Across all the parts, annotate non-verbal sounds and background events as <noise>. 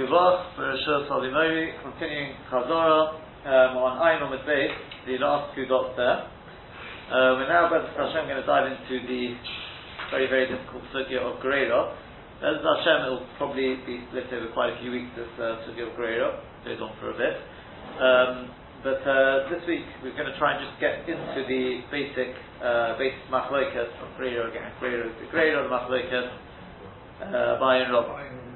Kivach, Parashah Salimori, continuing Chazorah um, on Ayin Omid Beis, the last two dots there. Uh, we're now, Bez Hashem, going to dive into the very, very difficult sugya of Gerera. Bez Hashem, it will probably be split over quite a few weeks, this uh, sugya of Gerera, goes on for a bit. Um, but uh, this week we're going to try and just get into the basic uh, basic machlokas of Gerera again. Gerera is the Gerera, the machlokas, uh, by and Rob.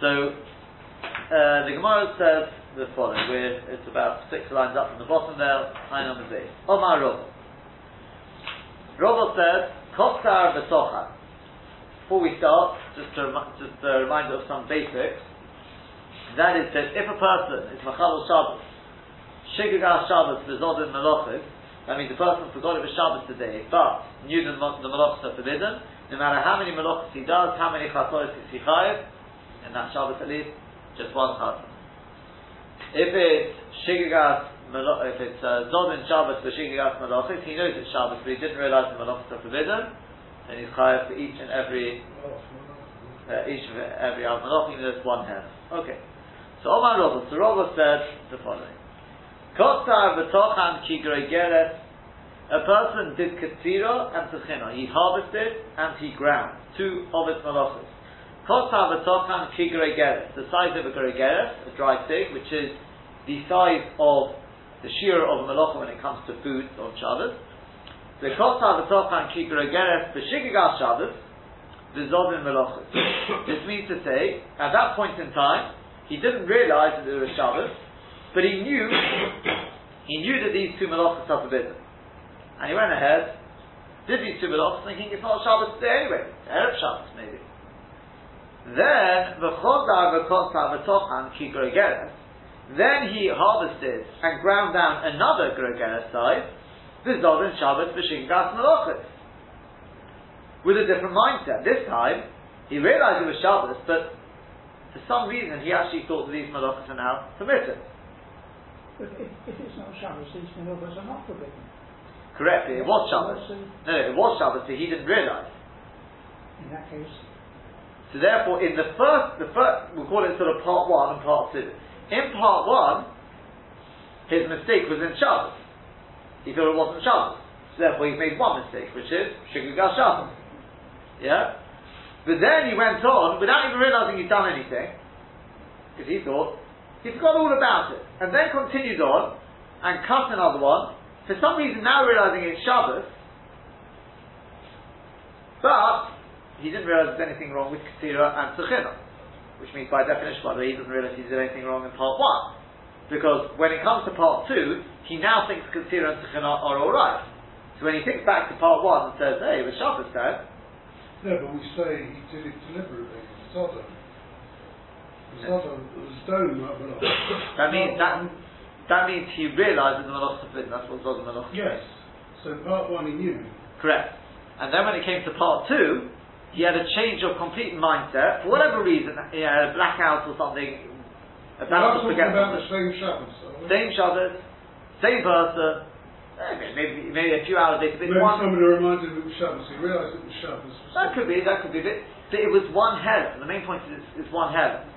So uh, the Gemara says the following. We're, it's about six lines up from the bottom there. Line number the base. Omar Robo. Robo says, Kostar B'tocha. Before we start, just a, just a reminder of some basics. That is that if a person is Machal Shabbos, Shigagas Shabbos V'zodin Melachis, that means the person forgot it was Shabbos today, but knew that the Melachis are forbidden, no matter how many Melachis he does, how many Chasoris he chayiv, and that Shabbos at least, just one Chasor. If it's Shigagas if it's uh, Zodin Shabbos for Shigagas Melachis, he knows it's Shabbos, but he didn't realize the Melachis are forbidden, then he's chayiv for each and every uh, each and every Al Melachim, there's one head. Okay. So Omar Rova, so Rova said the following. Kotar v'tochan ki gregeres. A person did katsira and tachina. He harvested and he ground. Two of its malachas. Kotar v'tochan ki gregeres. The size of a gregeres, a dry fig, which is the size of the shear of a malacha when it comes to food on Shabbos. The kotar v'tochan ki gregeres b'shigigas Shabbos. The zodin malachas. <coughs> This means to say, at that point in time, he didn't realize that it was Shabbos, but he knew <coughs> he knew that these two malachas are forbidden. And he went ahead, did these two malachas, thinking it's not Shabbos today anyway, it's Erev Shabbos maybe. Then v'chodar v'kotar v'tochan ki gregeres. Then he harvested and ground down another gregeres size, v'zodin Shabbos v'shingas malachas. With a different mindset. This time, he realized it was Shabbos, but for some reason he actually thought that these malachas are now permitted. But if, if it's not Shabbos, these malachas are not forbidden. Correct, it was Shabbos. No, it was Shabbos, but he didn't realize. in that case, So therefore, in the first, the first, we'll call it sort of part one and part two. In part one, his mistake was in Shabbos. He thought it wasn't Shabbos. So therefore, he made one mistake, which is Shigugal Shabbos. Yeah? But then he went on, without even realizing he'd done anything, because he thought, he forgot all about it. And then continued on, and cut another one, for some reason now realizing it's Shabbos, but he didn't realize there's anything wrong with Ketira and Tzuchina. Which means by definition, by the way, he doesn't realize he did anything wrong in part one. Because when it comes to part two, he now thinks Ketira and Tzuchina are alright. So when he thinks back to part one and says, hey, it was Shabbos time, No, but we say he did it deliberately. Sodom. Sodom was stone, not. that means that that means he realizes the Malach forbidden. That's what Zod Malach Yes. So part one he knew. Correct. And then when it came to part two, he had a change of complete mindset. For whatever reason, he had a blackout or something. A We're not talking about the same Shabbos. Same Shabbos, same person. eh, Maybe, maybe a few hours later, but Maybe one. somebody reminded him it was Shabbos. He realised it was Shabbos. That could be, that could be. But, but it was one heaven. The main point is it's one heaven.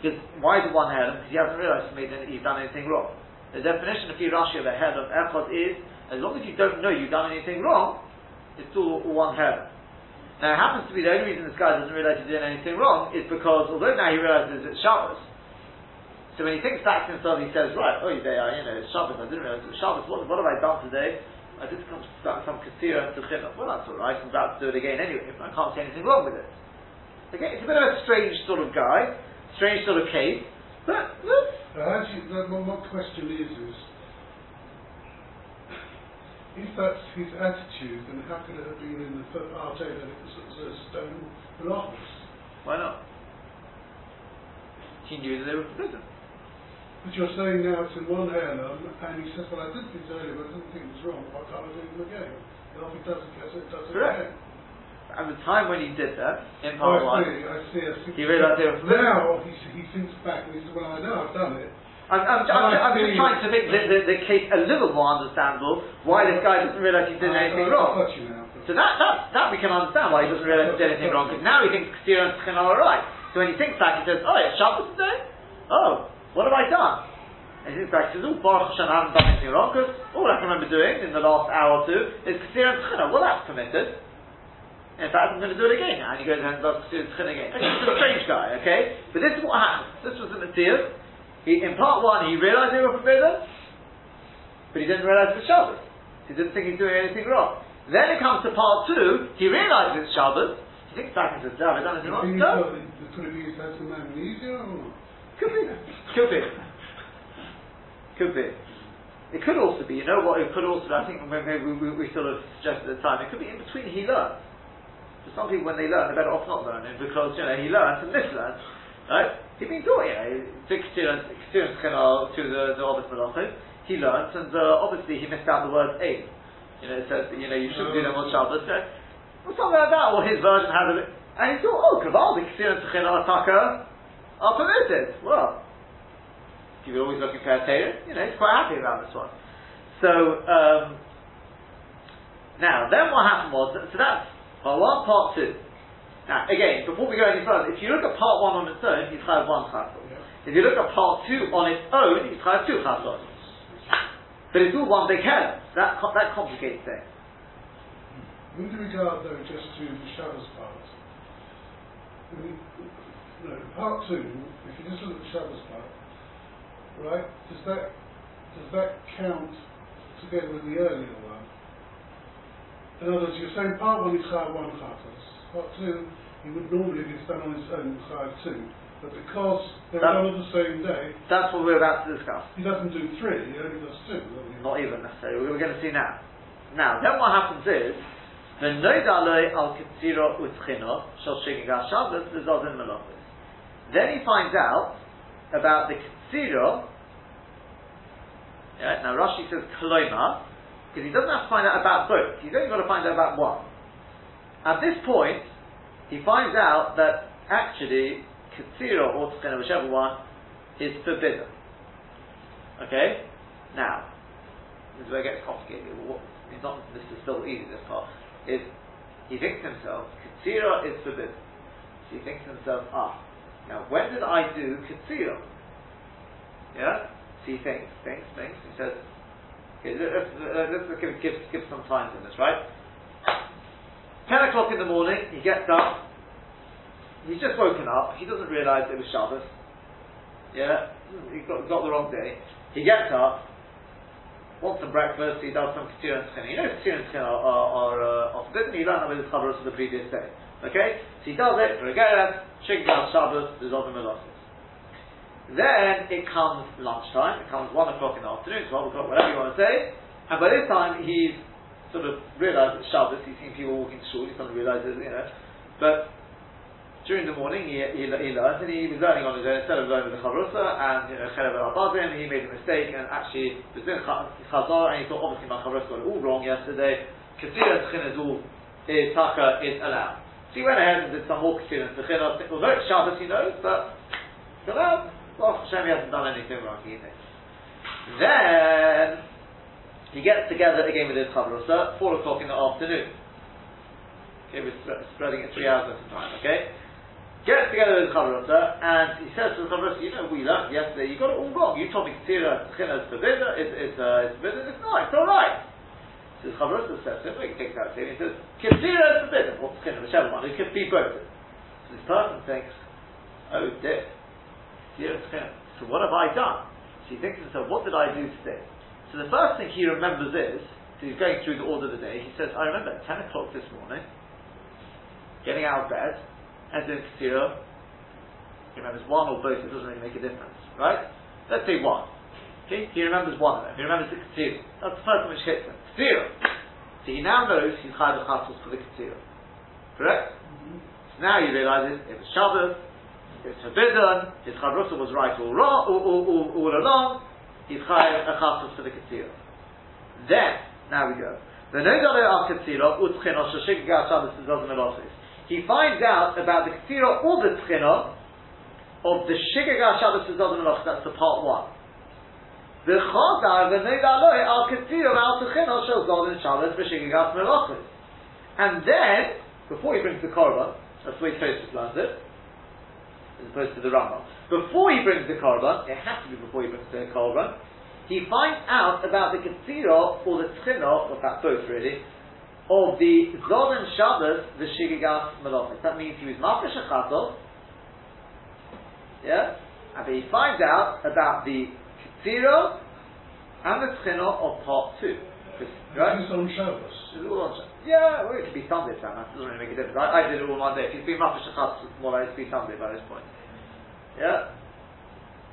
Because why is it one heaven? Because he hasn't realised he made any, he's done anything wrong. The definition of Rashi of a head of echad is as long as you don't know you've done anything wrong, it's still one heaven. Now it happens to be the only reason this guy doesn't realise he did anything wrong is because although now he realises it's Shabbos, so when he thinks back to himself, he says, right, oh, they are, you know, it's Shabbos, I didn't realise it was Shabbos, what, what have I done today? I did some, some kasira and tachina. Well, that's alright, I'm about to do it again anyway, I can't see anything wrong with it. Okay, it's a bit of a strange sort of guy, strange sort of case, but, look, But how do my, my question is, is if that's his attitude, then how could it have been in the first RJ that it was, was a stone monopolis? why not? He knew that they were forbidden. But you're saying now it's in one heirloom, and he says, well, I did this earlier, but I didn't think it was wrong, why can't I do them again? And if he does it, does it, does it Correct. again. At the time when he did that, in Oh, part one, I see, I see, I see. he realised they were forbidden. Now, he, he thinks back and he says, well, I know I've done it. I'm, I'm, I'm, I'm just trying to make the, the, the case a little more understandable why this guy doesn't realise he did anything wrong. I've got you now. So that, that, that we can understand why he doesn't realise he did anything wrong, because now he thinks Ksira and Tchina are right. So when he thinks back, he says, oh, it's Shabbos today? Oh, what have I done? And he thinks back, he says, oh, Baruch Hashem, I haven't done anything wrong, because all I can remember doing in the last hour or two is Ksir and Tchina. Well, that's permitted. In fact, I'm going to do it again. And he goes and does Ksir and Tchina again. Okay, he's a strange guy, okay? But this is what happened. This was the Matthias. He, in part one, he realized they were forbidden, but he didn't realize it was Shabbos. He didn't think he's doing anything wrong. Then it comes to part two, he realizes it's Shabbos, he thinks back and says, have I done anything wrong? No. Could it be used as some amnesia or not? Could be. Could be. Could be. It could also be, you know what, it could also be, I think maybe we, we, we sort of suggested at the time, it could be in between he learns. For some people when they learn, they're better off not learning because, you know, he learns and mislearns. Right? He's been taught, you know, big students, students can, uh, to the, the Orbis Malachos, he learns and uh, obviously he missed out the word aid. You know, it says, you know, you shouldn't do them on Shabbos. So, or something like that, or his version has a and he thought, oh, Kaval, the students are permitted. Well, if you're always looking for a Torah, you know, he's quite happy about this one. So, um, now, then what happened was, so that's part one, part two. Now, again, before we go any further, if you look at part one on its own, he's have one. Yeah. If you look at part two on its own, he's have two chassid. But it's all one big head. That, that complicates things. With regard, though, just to the Shabbos part, mean, no, part two, if you just look at the Shabbos part, right, does that, does that count together with the earlier one? In other words, you're saying part one is Chav one Chatos, part two, you would normally, be done on its own, Chav two. But because they're done on the same day, That's what we're about to discuss. he doesn't do three, he only does two. doesn't even necessarily. We're going to see now. Now, then what happens is, the noidaloi al kitziro utchino shall shigiga shabbos v'zozin melofis. Then he finds out about the kitziro. Yeah, now Rashi says kloima because he doesn't have to find out about both. He's only got to find out about one. At this point, he finds out that actually kitziro or tchino, whichever one, is forbidden. Okay. Now, this is where it gets complicated. It's not, this is still easy, this part. Is he thinks to himself, Katsira is forbidden. So he thinks to himself, ah, now when did I do Katsira? Yeah? So he thinks, thinks, thinks, he says, okay, let's, let's give, give, give some time to this, right? 10 o'clock in the morning, he gets up, he's just woken up, he doesn't realise it was Shabbos. Yeah? He got, got the wrong day. He gets up, wants some breakfast, he does some Ketir and Tchina. You know Ketir and Tchina are, are, are, uh, forbidden, he learned them with his Chavros of the previous day. Okay? So he does it, Regeres, Shigdal Shabbos, there's other Melosses. Then it comes lunchtime, it comes 1 o'clock in the afternoon, 12 o'clock, whatever you want to say, and by this time he's sort of realised it's Shabbos, he's seen people walking to school, he suddenly realises, you know, but during the morning he, he, he learned, and he was learning on his own, instead of learning with the Chavrusa, and, you know, Chelev al he made a mistake, and actually was doing Chazar, and he thought, obviously my Chavrusa got it all wrong yesterday, Ketzir Tchin is all, is Taka, is allowed. So he went ahead and did some more Ketzir and Tchin, although it's Shabbos he knows, but it's allowed. Well, Hashem, he hasn't done anything wrong, he thinks. Then, he gets together again with his Chavrusa, 4 o'clock in the afternoon. Okay, we're sp- spreading it three hours at a time, okay? gets together with his Chavrusa, and he says to the Chavrusa, you know, we learned yesterday, you got it all wrong. You told me Ketzira Tchina is forbidden, it's, it's, uh, it's forbidden, it's not, it's alright. So his Chavrusa says him, he takes out to him, he says, Ketzira is forbidden, or Tchina, whichever one, it could be both. So this person thinks, oh dear, Tchina, so what have I done? So he thinks to himself, what did I do today? So the first thing he remembers is, so he's going through the order of the day, he says, I remember at 10 o'clock this morning, getting out of bed, and doing Ketzira, he remembers one or both, it doesn't really make a difference, right? Let's say one. Okay, he remembers one of them. He remembers the Ketzira. That's the first one which hits him. Ketzira. So he now knows he's Chayv Chatos for the Ketzira. Correct? So now he realizes it was Shabbos, it's forbidden, his Chavrusa was right all, wrong, all, all, all, all along, he's Chayv Chatos for the Ketzira. Then, now we go. The Nodale al Ketzira, Utchin, or Shashik Gas Shabbos, Zazim he finds out about the Ketzira or the Tchina of the Shigaga Shabbos Melach, that's the part one. The Chodar, the Negaloi, al Ketzira, al Tchina, shall Zazim Shabbos, Shigagas Melachos. And then, before he brings the Korban, that's the way Tosfos learns it, as opposed to the Rambam. Before he brings the korban, it has to be before he brings the korban, he finds out about the Ketzira or the Tchina, or that both really, of the Zod and Shabbos, the Shigigas Malachis. That means he was Mafish Achato, yeah? And then he finds out about the Ketzira and the Tchina of part 2. Right? It's on Shabbos. It's all on Shabbos. Yeah, well, it could be Sunday time. That doesn't really make a difference. I, I did it all one day. If you've been Mafish Achato, it's more likely to be Sunday by this point. Yeah?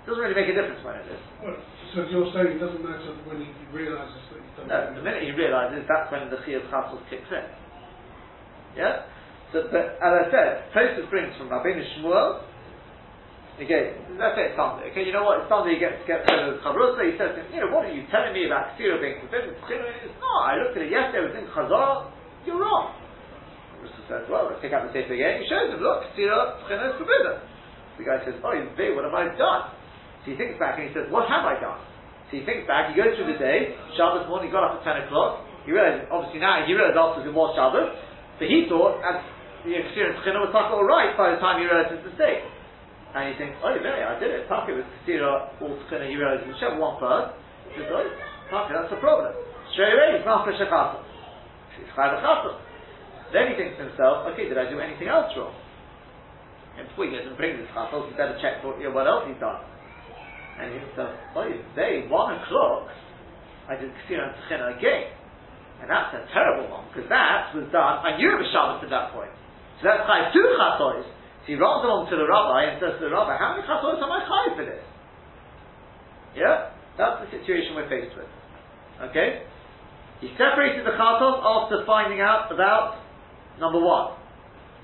Doesn't really make a difference when it is. Well, so you're saying it doesn't matter when he realises that he's done No, the minute he realises, that's when the Chiyuv Chassul kicks in. Yeah? So, but as I said, Tosfos brings from Rabbeinu Shmuel, okay, let's say it's Sunday, okay, you know what, it's Sunday, he gets, gets rid of Chavrusa, he says to him, you know, what are you telling me about Ksira being forbidden? It's not, I looked at it yesterday, it was in Chazar, you're wrong. Chavrusa says, well, let's pick up the tape again, he shows him, look, Ksira, Ksira is forbidden. The guy says, oh, big, what have I done? So he thinks back and he says, what have I done? So he thinks back, he goes through the day, Shabbos morning, he got up at 10 o'clock, he realized, obviously now, he realized afterwards it was Shabbos, so he thought, and the experience China was talking all right by the time he realized a mistake. And he thinks, oh, very, I did it. Taka was Kasira, all China, he realized whichever one first. He says, oh, Taka, that's the problem. Straight away, he's not for Shechasa. He's Chayv Then he thinks to himself, okay, did I do anything else wrong? And before he goes and brings his chassos, he better check what, you know, what else he's done. And he thinks, oh, they, one o'clock, I did Kasira and Tchina again. And that's a terrible one, because that was done, I knew it was Shabbos at that point. So that's Chai two Chasos. So he runs along to the rabbi and says to the rabbi, how many Chasos am I Chai for this? Yeah? That's the situation we're faced with. Okay? He separated the Chasos after finding out about number one.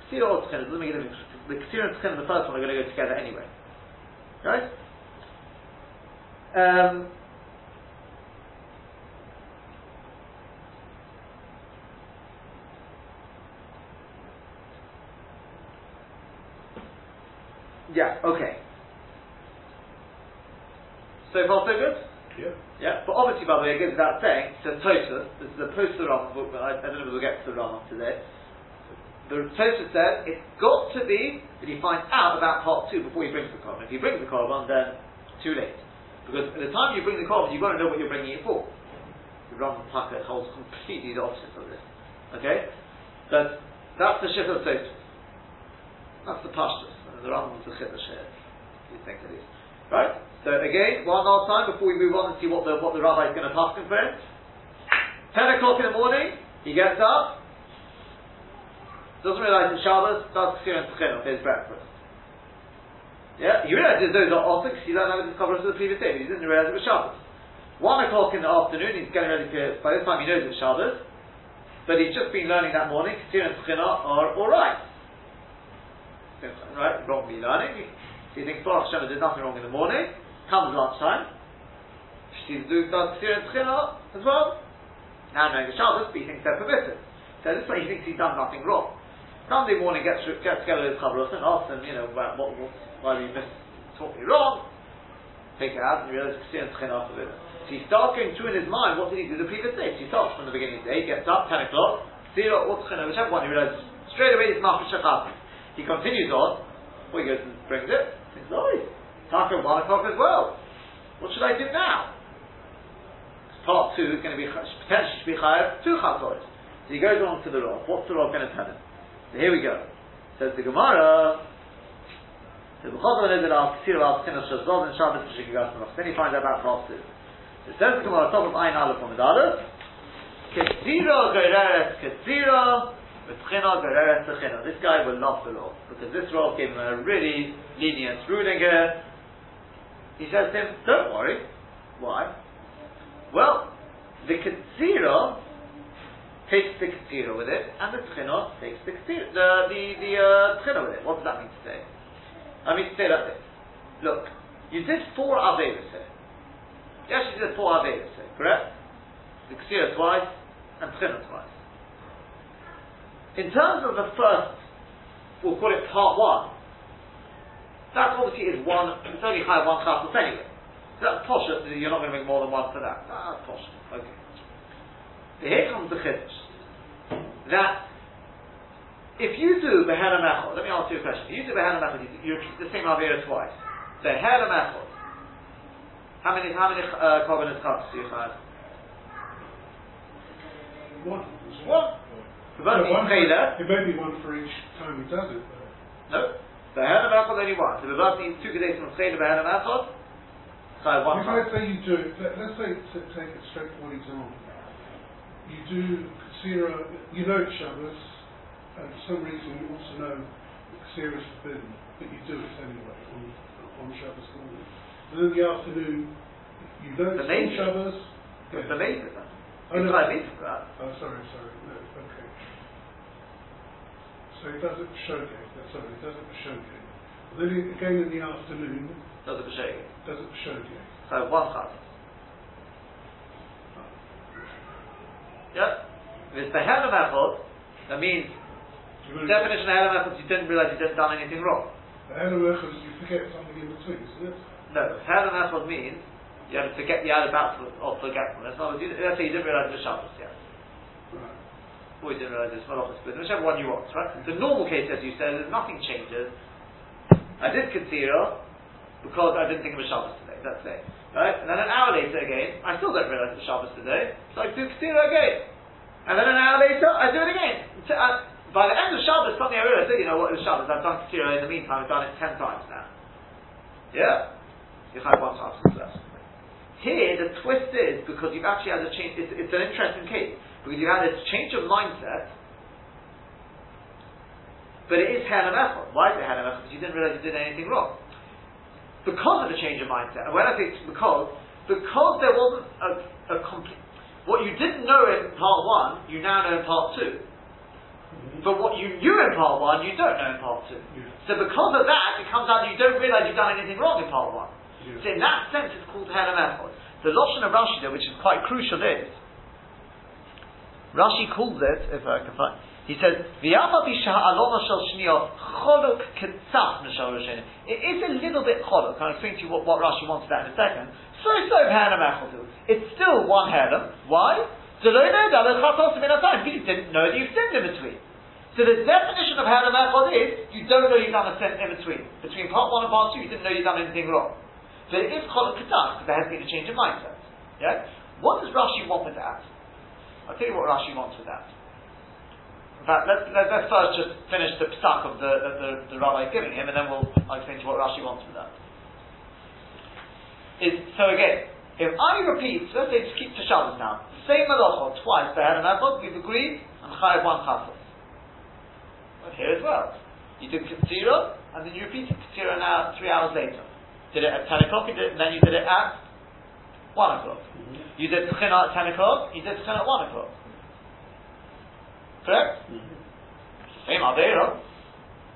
Ksira or Tchina, doesn't make a difference. The Ksira and the first one, are going to go together anyway. Right? Um, Yeah, okay. So far, so good? Yeah. Yeah, but obviously, by the way, it goes without saying, so Tosfos, this is a post the Rambam book, but I, I don't know if we'll get to the Rambam today. The Tosfos said, it's got to be that he finds out about part two before he brings the Korban. If he brings the Korban, then too late. Because at the time you bring the Korban, you've got to know what you're bringing it for. The Rambam Tucker holds completely the opposite of this. Okay? But that's the Shif of. That's the Pashtus. The Rambam's the Chiddush here. You think it is. Right? So again, one last time before we move on and see what the what the rabbi is going to pass him for. Ten o'clock in the morning, he gets up, doesn't realise it's Shabbos, Ksir and Tchina for his breakfast. Yeah, he realizes those are also because he his cover of the previous day, but he didn't realize it was Shabbos. One o'clock in the afternoon, he's getting ready for, by this time he knows it's Shabbos, but he's just been learning that morning, Ksir and Tchina are alright. Right, wrongly learning. He thinks, Baruch Hashem, there's nothing wrong in the morning. Comes lunchtime. She's doing does Ksir and as well. Now knowing the Shabbos, but he thinks they're permitted. So this way he thinks he's done nothing wrong. Sunday morning gets, gets together with Chavrus and ask oh, them, you know, what, what, what, why you missed, taught me wrong. Take it out and realize Ksir and Tchina are forbidden. So he starts going through in his mind what did he do the previous day. So he starts from the beginning of the day, gets up, 10 o'clock, Ksir or Tchina, whichever one, he realizes straight away it's Mafresh Shachat. He continues on, well, he goes and brings it, thinks, oh, Taka one o'clock as well. What should I do now? Part two is going to be potentially to be chayav two chatos. So he goes on to the Rav. What's the Rav going to tell him? So here we go. Says the Gemara. Then he finds out about part it says the Gemara top of Ayin Aleph on the Aleph. Ketzira gereres ketzira v'tchina gereres tchina. This guy will love the Rav because this Rav gave him a really lenient ruling here. He says to him, don't worry. Why? Well, the Ketzira takes the Ketzira with it, and the Tchina takes the Ketzira, the, the, the uh, with it. What does that mean to say? I mean to say like this. Look, you did four Averas here. You actually did four Averas here, correct? The Ketzira twice, and Tchina twice. In terms of the first, we'll call it part one, that obviously is one, it's only high one chatos anyway. So that's posh, you're not going to make more than one for that. That's posh. Okay. Here comes the chiddush. That if you do Behena Mechol, let me ask you a question. If you do Behena Mechol, you, you repeat the same Avera twice. Behena Mechol. How many, how many uh, Korbanos Chatos do you have? One. One. So one Chayla, it may be one for each time he does it. Though. no. Behena Mechol only one. So the verse needs two Gedesim of Chayla Behena Mechol. So one If I say you do let, let's say take a straightforward example. You do Ksira, you know it's Shabbos, and for some reason you also know is forbidden, but you do it anyway on, on Shabbos morning. And in the afternoon, you know The it's on. Shabbos. Oh, it's the later. Oh, no. like later for that. Oh, sorry, sorry, no, okay. So he does it for that's sorry, he does it for Shogeg. Then he, again in the afternoon, Does it for Shegi. does it for. So one Chatos. Yeah? If it's Behena Mechol, that means definition of Behena Mechol, you didn't realize you didn't done anything wrong. The Hannah is you forget something in between, isn't it? No, Behena Mechol means you had to forget, you had about of forgetfulness. No, you, let's say you didn't realize it was Shabbos yet. Right. Or you didn't realize it's Malachas Split, whichever one you want, right? The normal case, as you said, is nothing changes. I did consider because I didn't think it was Shabbos today, that's it. Right? And then an hour later again, I still don't realize it's Shabbos today, so I do consider again. And then an hour later, I do it again. Uh, by the end of Shabbos, suddenly I realize, you know what, it was Shabbos, I've done consider in the meantime, I've done it ten times now. Yeah? You have had one Shabbos left. Here, the twist is because you've actually had a change. It's, it's an interesting case because you had a change of mindset, but it is Hannah Echel. Why is it Hannah Echel? Because you didn't realize you did anything wrong. Because of the change of mindset. And when I say it's because, because there wasn't a, a complete. What you didn't know in part one, you now know in part two. But what you knew in part one, you don't know in part two. Yeah. So because of that, it comes out that you don't realize you've done anything wrong in part one. Yeah. So in that sense, it's called Herem Echod. The Lashon of Rashi, though, which is quite crucial, is Rashi calls it, if I can find, he says. It is a little bit choluk. I'll explain to you what, what Rashi wants that in a second. So so. It's still one Herem. Why? You didn't know that you've sinned in between. So the definition of Herem Echod is you don't know you've done a sin in between. Between part one and part two, you didn't know you've done anything wrong. So it is ketzaf because there has been a change of mindset. Yeah. What does Rashi want with that? I'll tell you what Rashi wants with that. Uh, Fact, let's, let's, let's first just finish the psak of the, that the, the rabbi is giving him, and then we'll I'll explain to you what Rashi wants with that. Is, so again, if I repeat, so let's say just keep to Shabbos now, same malacha twice, the head and we've agreed, and chayav one chassid. But here as well, you did Ketzira, and then you repeated Ketzira now three hours later. Did it at 10 o'clock, you did, and then you did it at 1 o'clock. Mm-hmm. You did Tchina at 10 o'clock, you did Tchina at 1 o'clock. Correct? Same Aveira,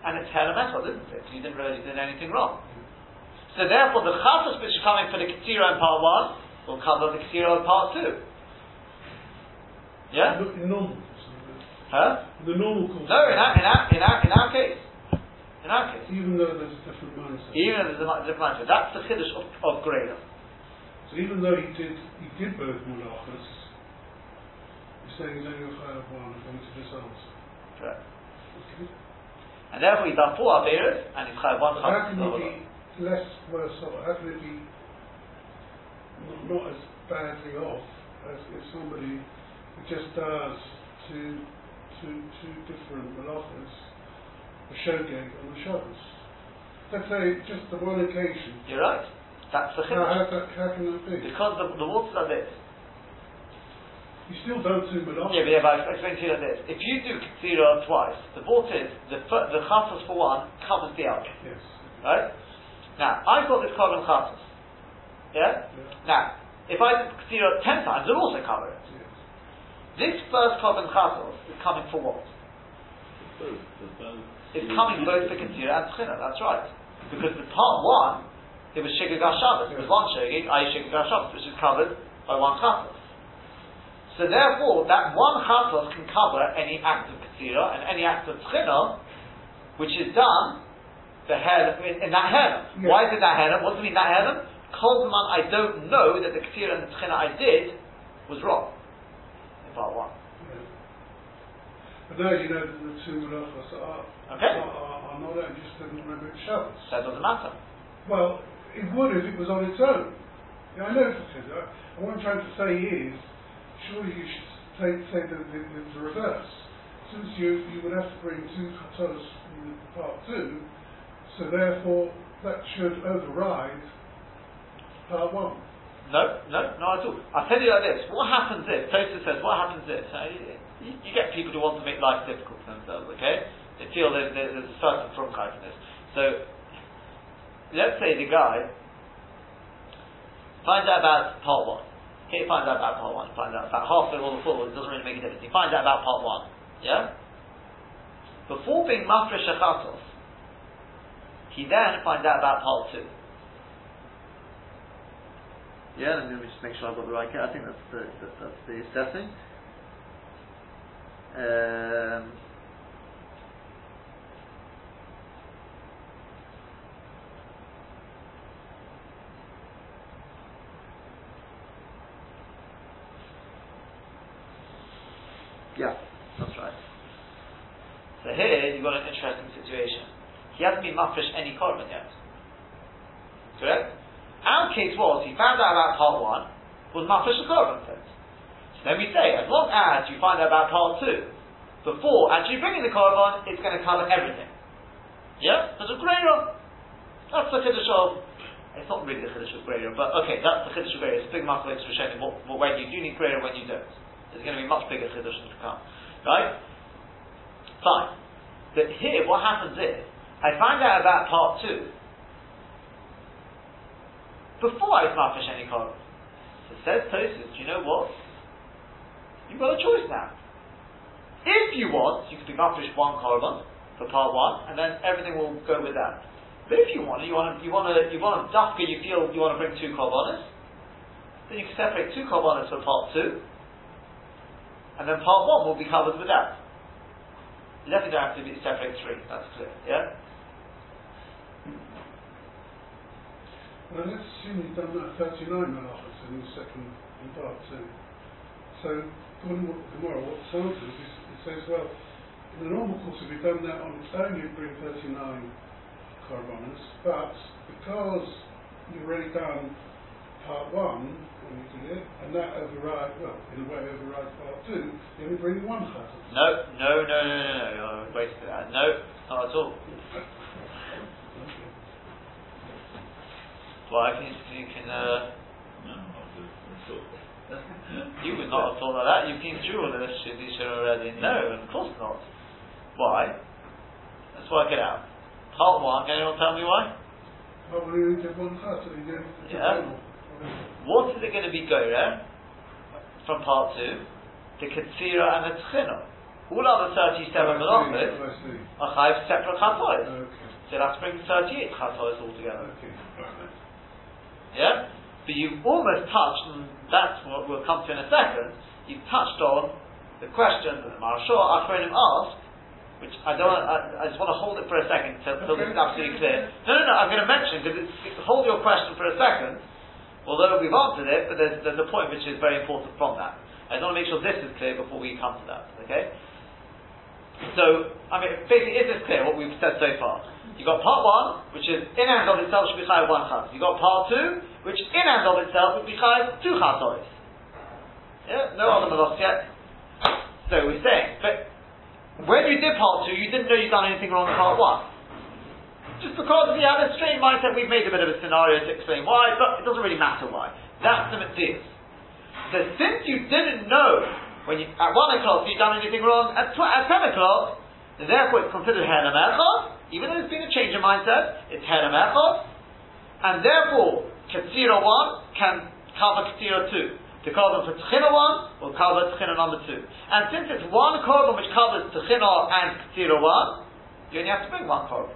and it's Hera Method, isn't it? You didn't realize you did anything wrong. So therefore, the Chatos which is coming for the Ketzira in part 1 will cover the Ketzira in part 2. Yeah? Look, in normal uh, Huh? the normal course. No, in our, in our, in our, in our case. In our case. Even though there's a different mindset. Even if there's a different mindset. That's the Chiddush of, of Greda. So even though he did, he did both malachas, he's saying he's only a chayav one according to this answer. Correct. Okay. And therefore he's done four Averas, and he's Chayav one How can he be less worse off? How can it be not, not as badly off as if somebody who just does two, two, two different malachas, the shogeg and the Shabbos? Let's say just the one occasion. You're right. That's the Chiddush. how, how can that be? Because the, the waters are this. You still don't do. Yeah, but yeah, but I'll explain to you like this. If you do Ketzira twice, the vault is, the, fir- the Chatos for one covers the other. Yes. Right? Now, I've got this carbon Chatos. Yeah? Yeah. Now, if I do Ketzira ten times, it'll also cover it. Yes. This first carbon Chatos is coming for what? It's coming both for Ketzira and Tchina, that's right. Because the part one, it was Shigag Shabbos. It was one Shigag, I Shigag Shabbos, which is covered by one Chatos. So therefore, that one Chatos can cover any act of Ketzira and any act of Tchina, which is done the hair, in, in that. Yeah. Why is it that hair? What does it mean that hair? Kolman, I don't know that the Ketzira and the Tchina I did was wrong. In part one. Yeah. But now you know that the two melachos are, Okay. are, are, are not and just didn't remember it's Shabbos. So doesn't matter. Well, it would if it was on its own. Yeah, I know it's a uh, what I'm trying to say is, surely you should say, say the, the, the, reverse. Since you, you would have to bring two chatos from part two, so therefore that should override part one. No, no, not at all. I'll tell you like this. What happens if, Tosa says, what happens if, you, you, get people who want to make life difficult for themselves, okay? They feel there's, there's a certain frumkeit in this. So, let's say the guy finds out about part one. He finds out about part one, finds out about half of it or the full, it doesn't really make a difference. He finds out about part one, yeah? Before being mafresh achatos, he then finds out about part two. Yeah, let me just make sure I've got the right I think that's the, that, that's the assessing. Um, yeah, that's right. So here you've got an interesting situation. He hasn't been mafresh any korban yet. Correct? Our case was, he found out about part one, was Mafresh a Korban So then we say, as long as you find out about part two, before actually bringing the Korban, it's going to cover everything. Yeah? There's a Greira. That's the Chiddush of, it's not really the Chiddush of Greira, but okay, that's the Chiddush of Greira. It's a big mark for showing what, what, when you do need Greira, when you don't. There's going to be much bigger Chiddush to come. Right? Fine. But here, what happens is, I find out about part two, before I was marfish any korban. So says Tosfos, do you know what? You've got a choice now. If you want, you can be marfish one korban for part one, and then everything will go with that. But if you want, you want to, you want to, you want to dafka, you feel you want to bring two korbanos, then you can separate two korbanos for part two, and then part one will be covered with that. Definitely don't have to be separate three. That's clear. Yeah. Well, let's assume you've done that 39 malachas in the second in part two. So, according to Gemara, what the answer is, it says, well, in the normal course, if you've done that on its own, you'd bring 39 korbanos, but because you've already done part one when you did and that overrides, well, in a way overrides part two, you only bring one chazan. No, no, no, no, no, no, no, wait for that. No, not at all. Why? Can you, you can, uh, no, <laughs> you would not have thought like that. You've been through all of this Shidisha already. No, of course not. Why? Let's work it out. Part one, can anyone tell me why? Well, we only did one chazan, you did Yeah. What is it going to be Goyre from part two? The Katsira and the Tchino. All other 37 melachos are chayv separate chatois. Okay. So that's bringing 38 chatois altogether. Okay. Yeah? But you've almost touched, and that's what we'll come to in a second, you've touched on the question that the Marashah Achronim asked, which I don't want, I, I, just want to hold it for a second until, until this is absolutely clear. No, no, no, I'm going to mention, because hold your question for a second, although we've answered it, but there's, there's a point which is very important from that. I just want to make sure this is clear before we come to that, okay? So, I mean, basically, is this clear what we've said so far? You've got part one, which is in and of itself should be chayav one chaz. You've got part two, which in and of itself would be chayav two chazos. Yeah, no other malos yet. So we're saying, but when you did part two, you didn't know you'd done anything wrong in part one. Just because we had a strange mindset, we've made a bit of a scenario to explain why, but it doesn't really matter why. That's the mitzvah. So since you didn't know when you, at one o'clock you've done anything wrong, at, tw- at ten o'clock, therefore it's considered Hena even though there's been a change of mindset, it's Hena and therefore Katsira 1 can cover Katsira 2. The korban for Tchina 1 will cover Tchina number 2. And since it's one korban which covers Tchina and Katsira 1, you only have to bring one korban.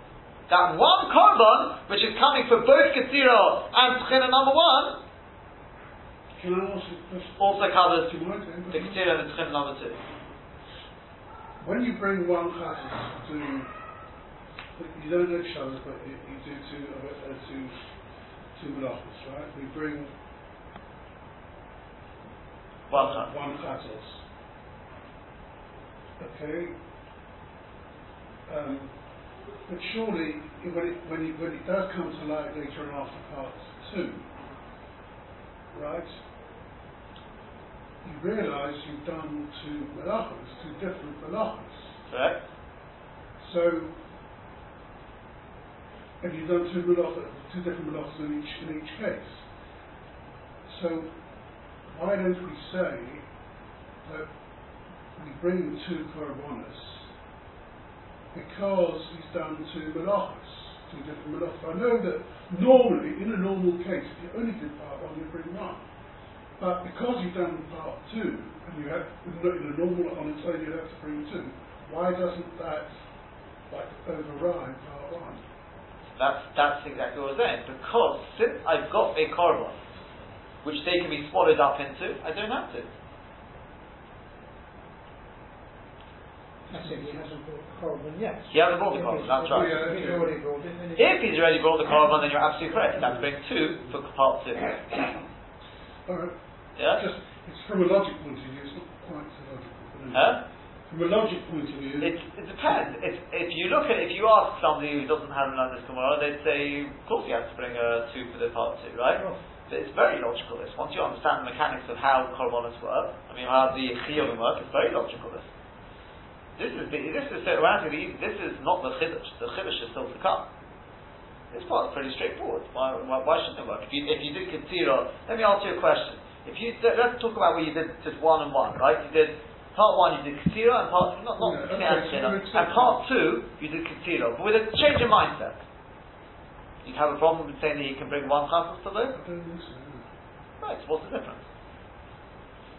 That one korban, which is coming for both Katsira and Tchina number 1, Can I ask you a question? also covers You might then, but the Katsira and the Tchina number 2. When you bring one chazan to, you don't do Shabbos, but you, you do two, uh, two, two melachos, right? We bring One chaz. one. Okay. Um, but surely, when it, when, it, when it does come to light later on after part two, right, you realise you've done two malachas, two different malachas. Correct? So, and you've done two malachas, two different malachas in each, in each case. So, why don't we say that we bring the two korbanos because he's done two malachas, two different malachas. I know that normally, in a normal case, if you only did part one, you bring one. But because you've done part two, and you have in a normal on its own, you'd have to bring two. Why doesn't that like override part one? That's, that's exactly what I was saying. Because since I've got a korban, which they can be swallowed up into, I don't have to. He hasn't brought the korban yet. He hasn't brought the korban, that's right. If he's already brought it, then it's... If he's already brought the korban, then you're absolutely correct. That's bring two for part two. <coughs> Right. Yeah? Just it's from a logic point of view, it's not quite so logical. Huh? From a logic point of view, It, it depends. If, if you look at, if you ask somebody who doesn't have an this Gemara, they'd say, of course you have to bring a two for the part two, right? Sure. But it's very logical. This once you understand the mechanics of how korbanos work, I mean how the chiyuvim work, it's very logical. This. This is the, this is so when I say the- this is not the chiddush. The chiddush is still to come. This part's pretty straightforward. Why, why, why shouldn't it work? If you if you did consider, let me ask you a question. If you let's talk about where you did just one and one, right? You did part one, you did katira, and part not not Yeah, okay, and and part two, you did katira, but with a change of mindset. You'd have a problem with saying that you can bring one chasas to I those? don't think so. no. Right, so what's the difference?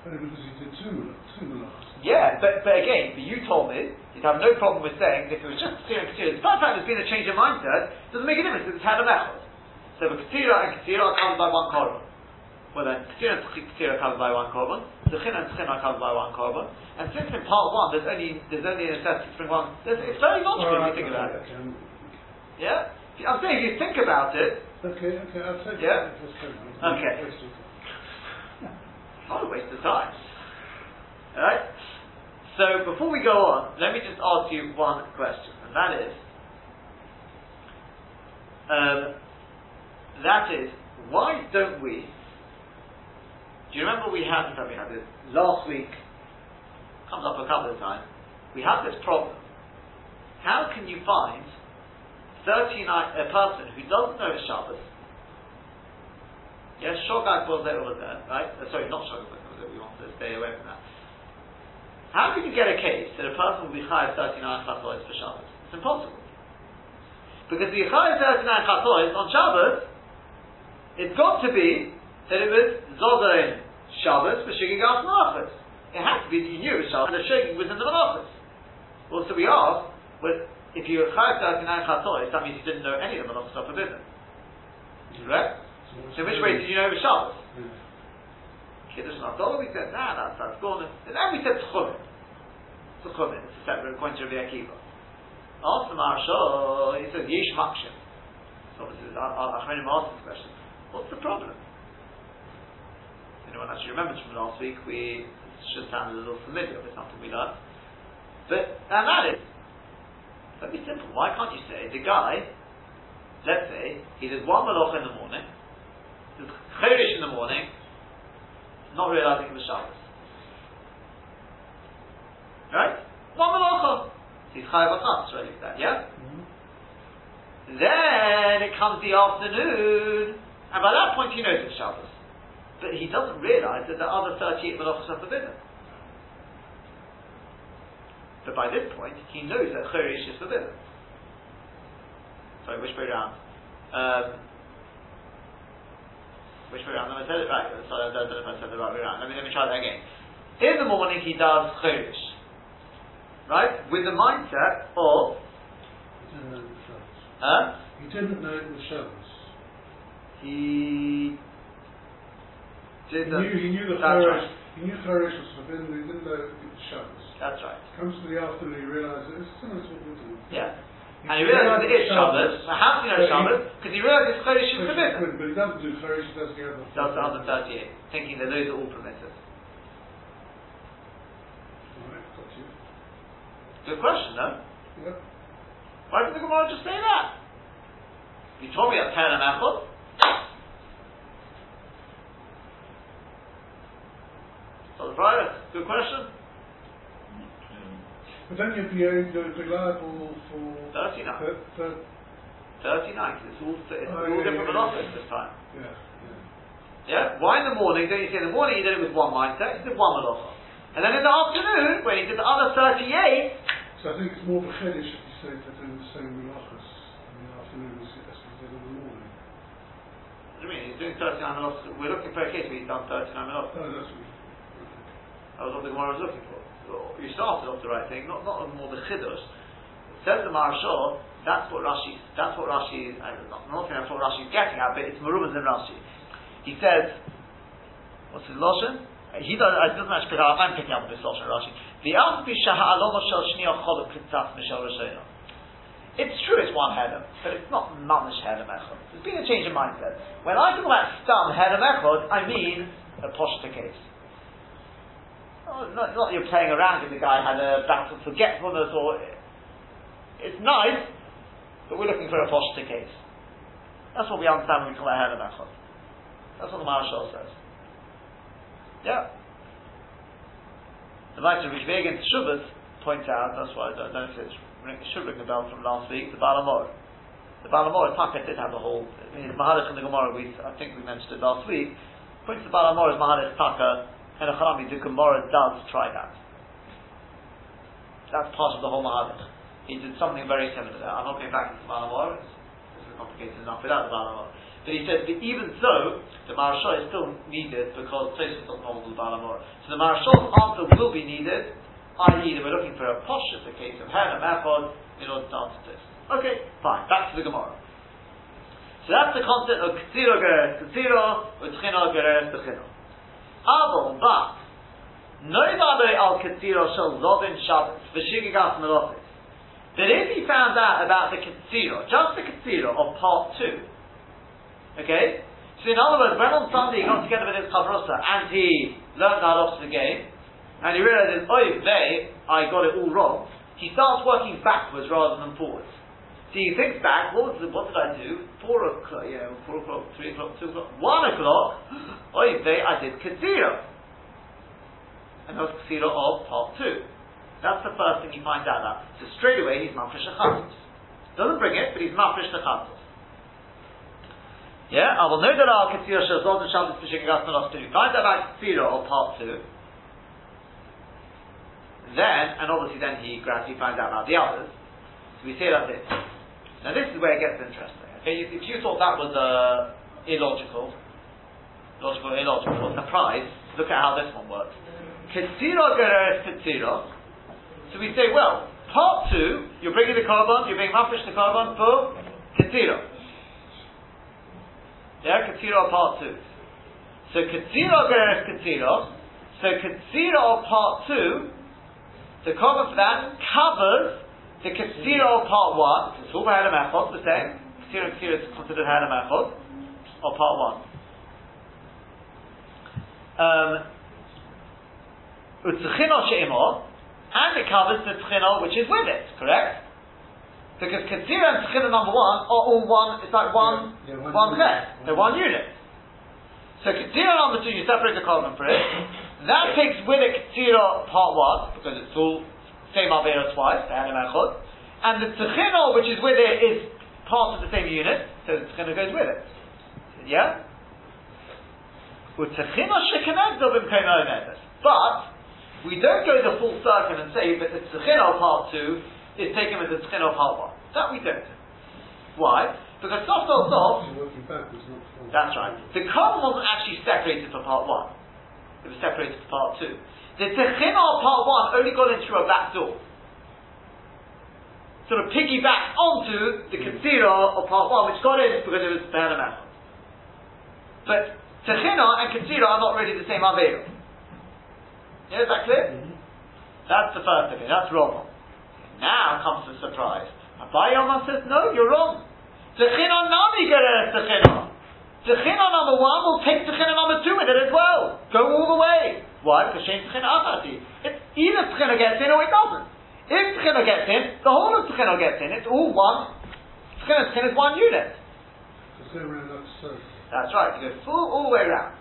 Only because he did two. Two malachas. Yeah, but, but again, but you told me you'd have no problem with saying that if it was just Ketira and. Despite the fact there's been a change of mindset, doesn't make a difference it's had a method. So the Ketira and Ketira are covered by one korban. Well then, Ketira and Ketira are covered by one korban. Tzechin and Tzechin are covered by one korban. And since in part one there's only there's only a necessity to bring one, it's very logical if you think about it. Yeah, I'm saying if you think about it, okay, okay, I'll take Yeah? Okay. Time. a waste of time. Alright? So before we go on, let me just ask you one question, and that is um, that is, why don't we do you remember we had we had this last week comes up a couple of times, we have this problem. How can you find 39 a person who doesn't know Shabbos Yes, Shogag was there over there, right? Uh, sorry, not Shogag was there, we want to stay away from that. How can you get a case that a person will be chayav 39 chatois for Shabbos? It's impossible. Because the chayav 39 chatois on Shabbos, it's got to be that it was Zodain Shabbos for Shigig Gas Malachos. It has to be that you knew it was Shabbos and the Shigig was in the Malachos. Well, so we ask, well, if you were chayav 39 chatois, that means you didn't know any of the Malachos are forbidden. Correct? So which way did you know it was Shabbos? Kiddush Nafdol, we said, nah, that's, that's gone. And then we said Tchumen. Tchumen, it's a separate according to Rabbi Akiva. The Marshal, he says, Yish Makshim. So obviously, Achronim asked this question. What's the problem? Anyone actually remembers from last week, we, should sound a little familiar, it's something we learned. But, and that is, let me simple, why can't you say, the guy, let's say, he does one malacha in the morning, Cherish in the morning, not realizing it was Shabbos. Right? One malacha. He's chayav ready for that, yeah? Then it comes the afternoon, and by that point he knows it's Shabbos. But he doesn't realize that the other 38 malachas are forbidden. But by this point, he knows that Cherish is forbidden. Sorry, which way round? Um, which way around? I said it right? Sorry, I don't know if I said the right way around. Let me, let me try that again. In the morning he does Cherish. Right? With the mindset of, He didn't know it was Shabbos. huh? He didn't know it was Shabbos. He did He knew, he knew the Charish, right. he knew Charish was forbidden, but he didn't know it was Shabbos. That's right. Comes to the afternoon, he realizes oh, it's similar to what doing. Yeah. And he realizes it is Shabbos. Now how do you know it's Shabbos? Because he realizes Cherish is forbidden. But he doesn't do Charish, he does the other. Does the other 38, thinking that those are all permitted. Alright, got you. Good question, no? Yeah. Why did the Gemara just say that? You told me at Pera Mechot. So the Friday, good question. But then you'd be able to be liable for 39. for, for 39, 'cause it's all, it's Oh, all yeah, different yeah, yeah. this time. yeah, yeah. Yeah? Why in the morning, don't you say in the morning you did it with one mindset, you did one malacha. And then in the afternoon, when you did the other 38, So I think it's more of a chiddush if you say to do the same melachas in the afternoon as you did in the morning. what do you mean, he's doing 39 malachos, we're looking for a case where he's done 39 malachos. Oh, no, that's what. That was what the Gemara was looking for. You started off the right thing, not, not more the chiddush. Says the Maharsha, that's what Rashi, that's what Rashi, I don't know, I'm not saying that's what Rashi is getting at, but it's Marumas in Rashi. He says, what's his Lashon? He doesn't, it doesn't actually pick up, I'm picking up this Lashon Rashi. The Alpi Shaha'aloma Shel Shniya Cholok Kitzat Mishal Rishayna. It's true it's one hedem, but it's not mamish hedem echod. There's been a change in mindset. When I talk about stam hedem echod, I mean a poshta case. Oh, not, not you're playing around if the guy had a battle forgetfulness or. It's nice, but we're looking for a poshta case. That's what we understand when we talk about hedem echod. That's what the Marshal says. Yeah. The Mitre which Vegan Shubas points out, that's why I don't know if it should ring a bell from last week, the Balamor. The Balamor, Taka did have a whole, mean, Mahalach in the Gemara, we, I think we mentioned it last week, points to Balamor as Mahalach Taka, and a Charami, the Gemara does try that. That's part of the whole Mahalach. He did something very similar there. I'm not going back into Balamor, it's, it's complicated enough without the Balamor. But he says, but even so, the Maharsha is still needed because Tosfos doesn't hold the Balamor. So the Maharsha's answer will be needed, i.e., that we're looking for a posh, a case of Hen and Echod, in order to answer this. Okay, fine, back to the Gemara. So that's the concept of Ktsiro Geres Ktsiro, or Tchino Geres Tchino. But, no Vade al Ktsiro shall Zodin Shabbos, V'shigigas Melotis. But if he found out about the Ktsiro, just the Ktsiro of part 2, Okay? So in other words, when on Sunday he got together with his Chavrosa and he learned the halachas of the game, and he realizes, oh, they, I got it all wrong, he starts working backwards rather than forwards. So he thinks back, what, was the, what did I do? Four o'clock, know, four o'clock, three o'clock, two o'clock, one o'clock, I did Katsira. And that was of part two. That's the first thing he finds out about. So straight away he's Mafresh Achatos. Doesn't bring it, but he's Mafresh Achatos. Yeah, I will know that our Katsira Shazot and Shabbos Peshikas Melos to find out about Katsira of part two. Then, and obviously then he gradually finds out about the others. So we say like this. Now this is where it gets interesting. Okay, if you thought that was uh, illogical, logical, illogical, surprise, look at how this one works. Katsira Gereres Katsira. So we say, well, part two, you're bringing the carbon, you're bringing Mafish the carbon for Katsira. Yeah, Katsira part two. So Katsira Geres Katsira. So Katsira of part two, the cover for that covers the Katsira of part one. It's all Hana Machot, the same. Katsira Katsira is considered Hana Machot, or part one. Um, and it covers the Tchino which is with it, correct? Because Katsira and Tchina number one are all one, it's like one, Yeah, yeah, one one set. They're one unit. So Katsira number two, you separate the carbon for it. That takes with it Katsira part one, because it's all same Avera twice, the Echod. And the Tchina, which is with it, is part of the same unit, so the Tchina goes with it. Yeah? But, we don't go the full circle and say that the Tchina part two is taken with the Tchina part one. That we don't. Why? Because soft soft soft, You're working backwards, not forward. that's right. The carbon wasn't actually separated for part one. It was separated for part two. The Techina part one only got in through a back door. Sort of piggyback onto the mm. Katsira of part one, which got in because it was Behana Mechon. But Techina and Katsira are not really the same Avera. Yeah, is that clear? Mhm. That's the first thing. That's wrong. Now comes the surprise. Abayama says, no, you're wrong. Techina nami geres techina. Techina number one will take techina number two in it as well. Go all the way. Why? Because Shem techina achati. It's either techina gets in or it doesn't. If Tchina gets in, the whole of Tchina gets in. It's all one. Tchina, Tchina is one unit. It's going around so. That's right. You go full all the way around.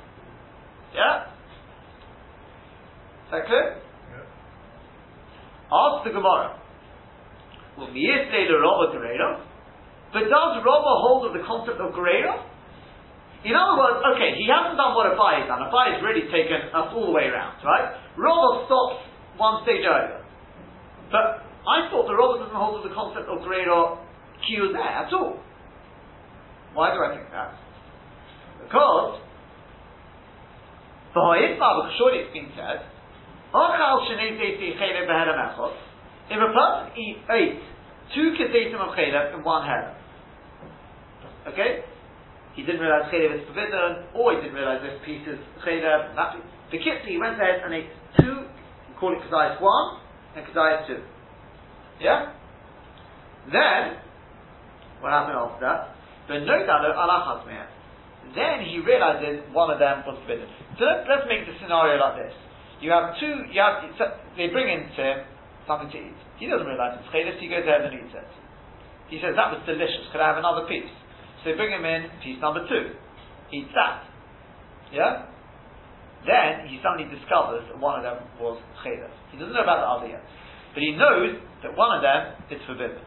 Yeah. Is that clear? Yeah. Ask the Gemara. Well, Miyisle the Rabba Gerera, but does Rabba hold of the concept of Gerera? In other words, okay, he hasn't done what Abai has done. Abai has really taken us all the way around, right? Rabba stops one stage earlier. But I thought the Rabba doesn't hold of the concept of Gerera Q there at all. Why do I think that? Because surely it's been said, if a person eat, ate two kesetim of chaylev in one head, okay, he didn't realize chaylev is forbidden, or he didn't realize this piece is chaylev, that the kitzi, he went ahead and ate two, call it kedais one, and kedais two. Yeah? Then, what happened after that? But no doubt, Allah Then he realizes one of them was forbidden. So let's, let's make the scenario like this. You have two, you have, they bring in to him something to eat. He doesn't realize it's chaylis, he goes ahead and eats it. He says, that was delicious, could I have another piece? So they bring him in, piece number two. He Eats that. Yeah? Then he suddenly discovers that one of them was chaylis. He doesn't know about the other yet. But he knows that one of them is forbidden.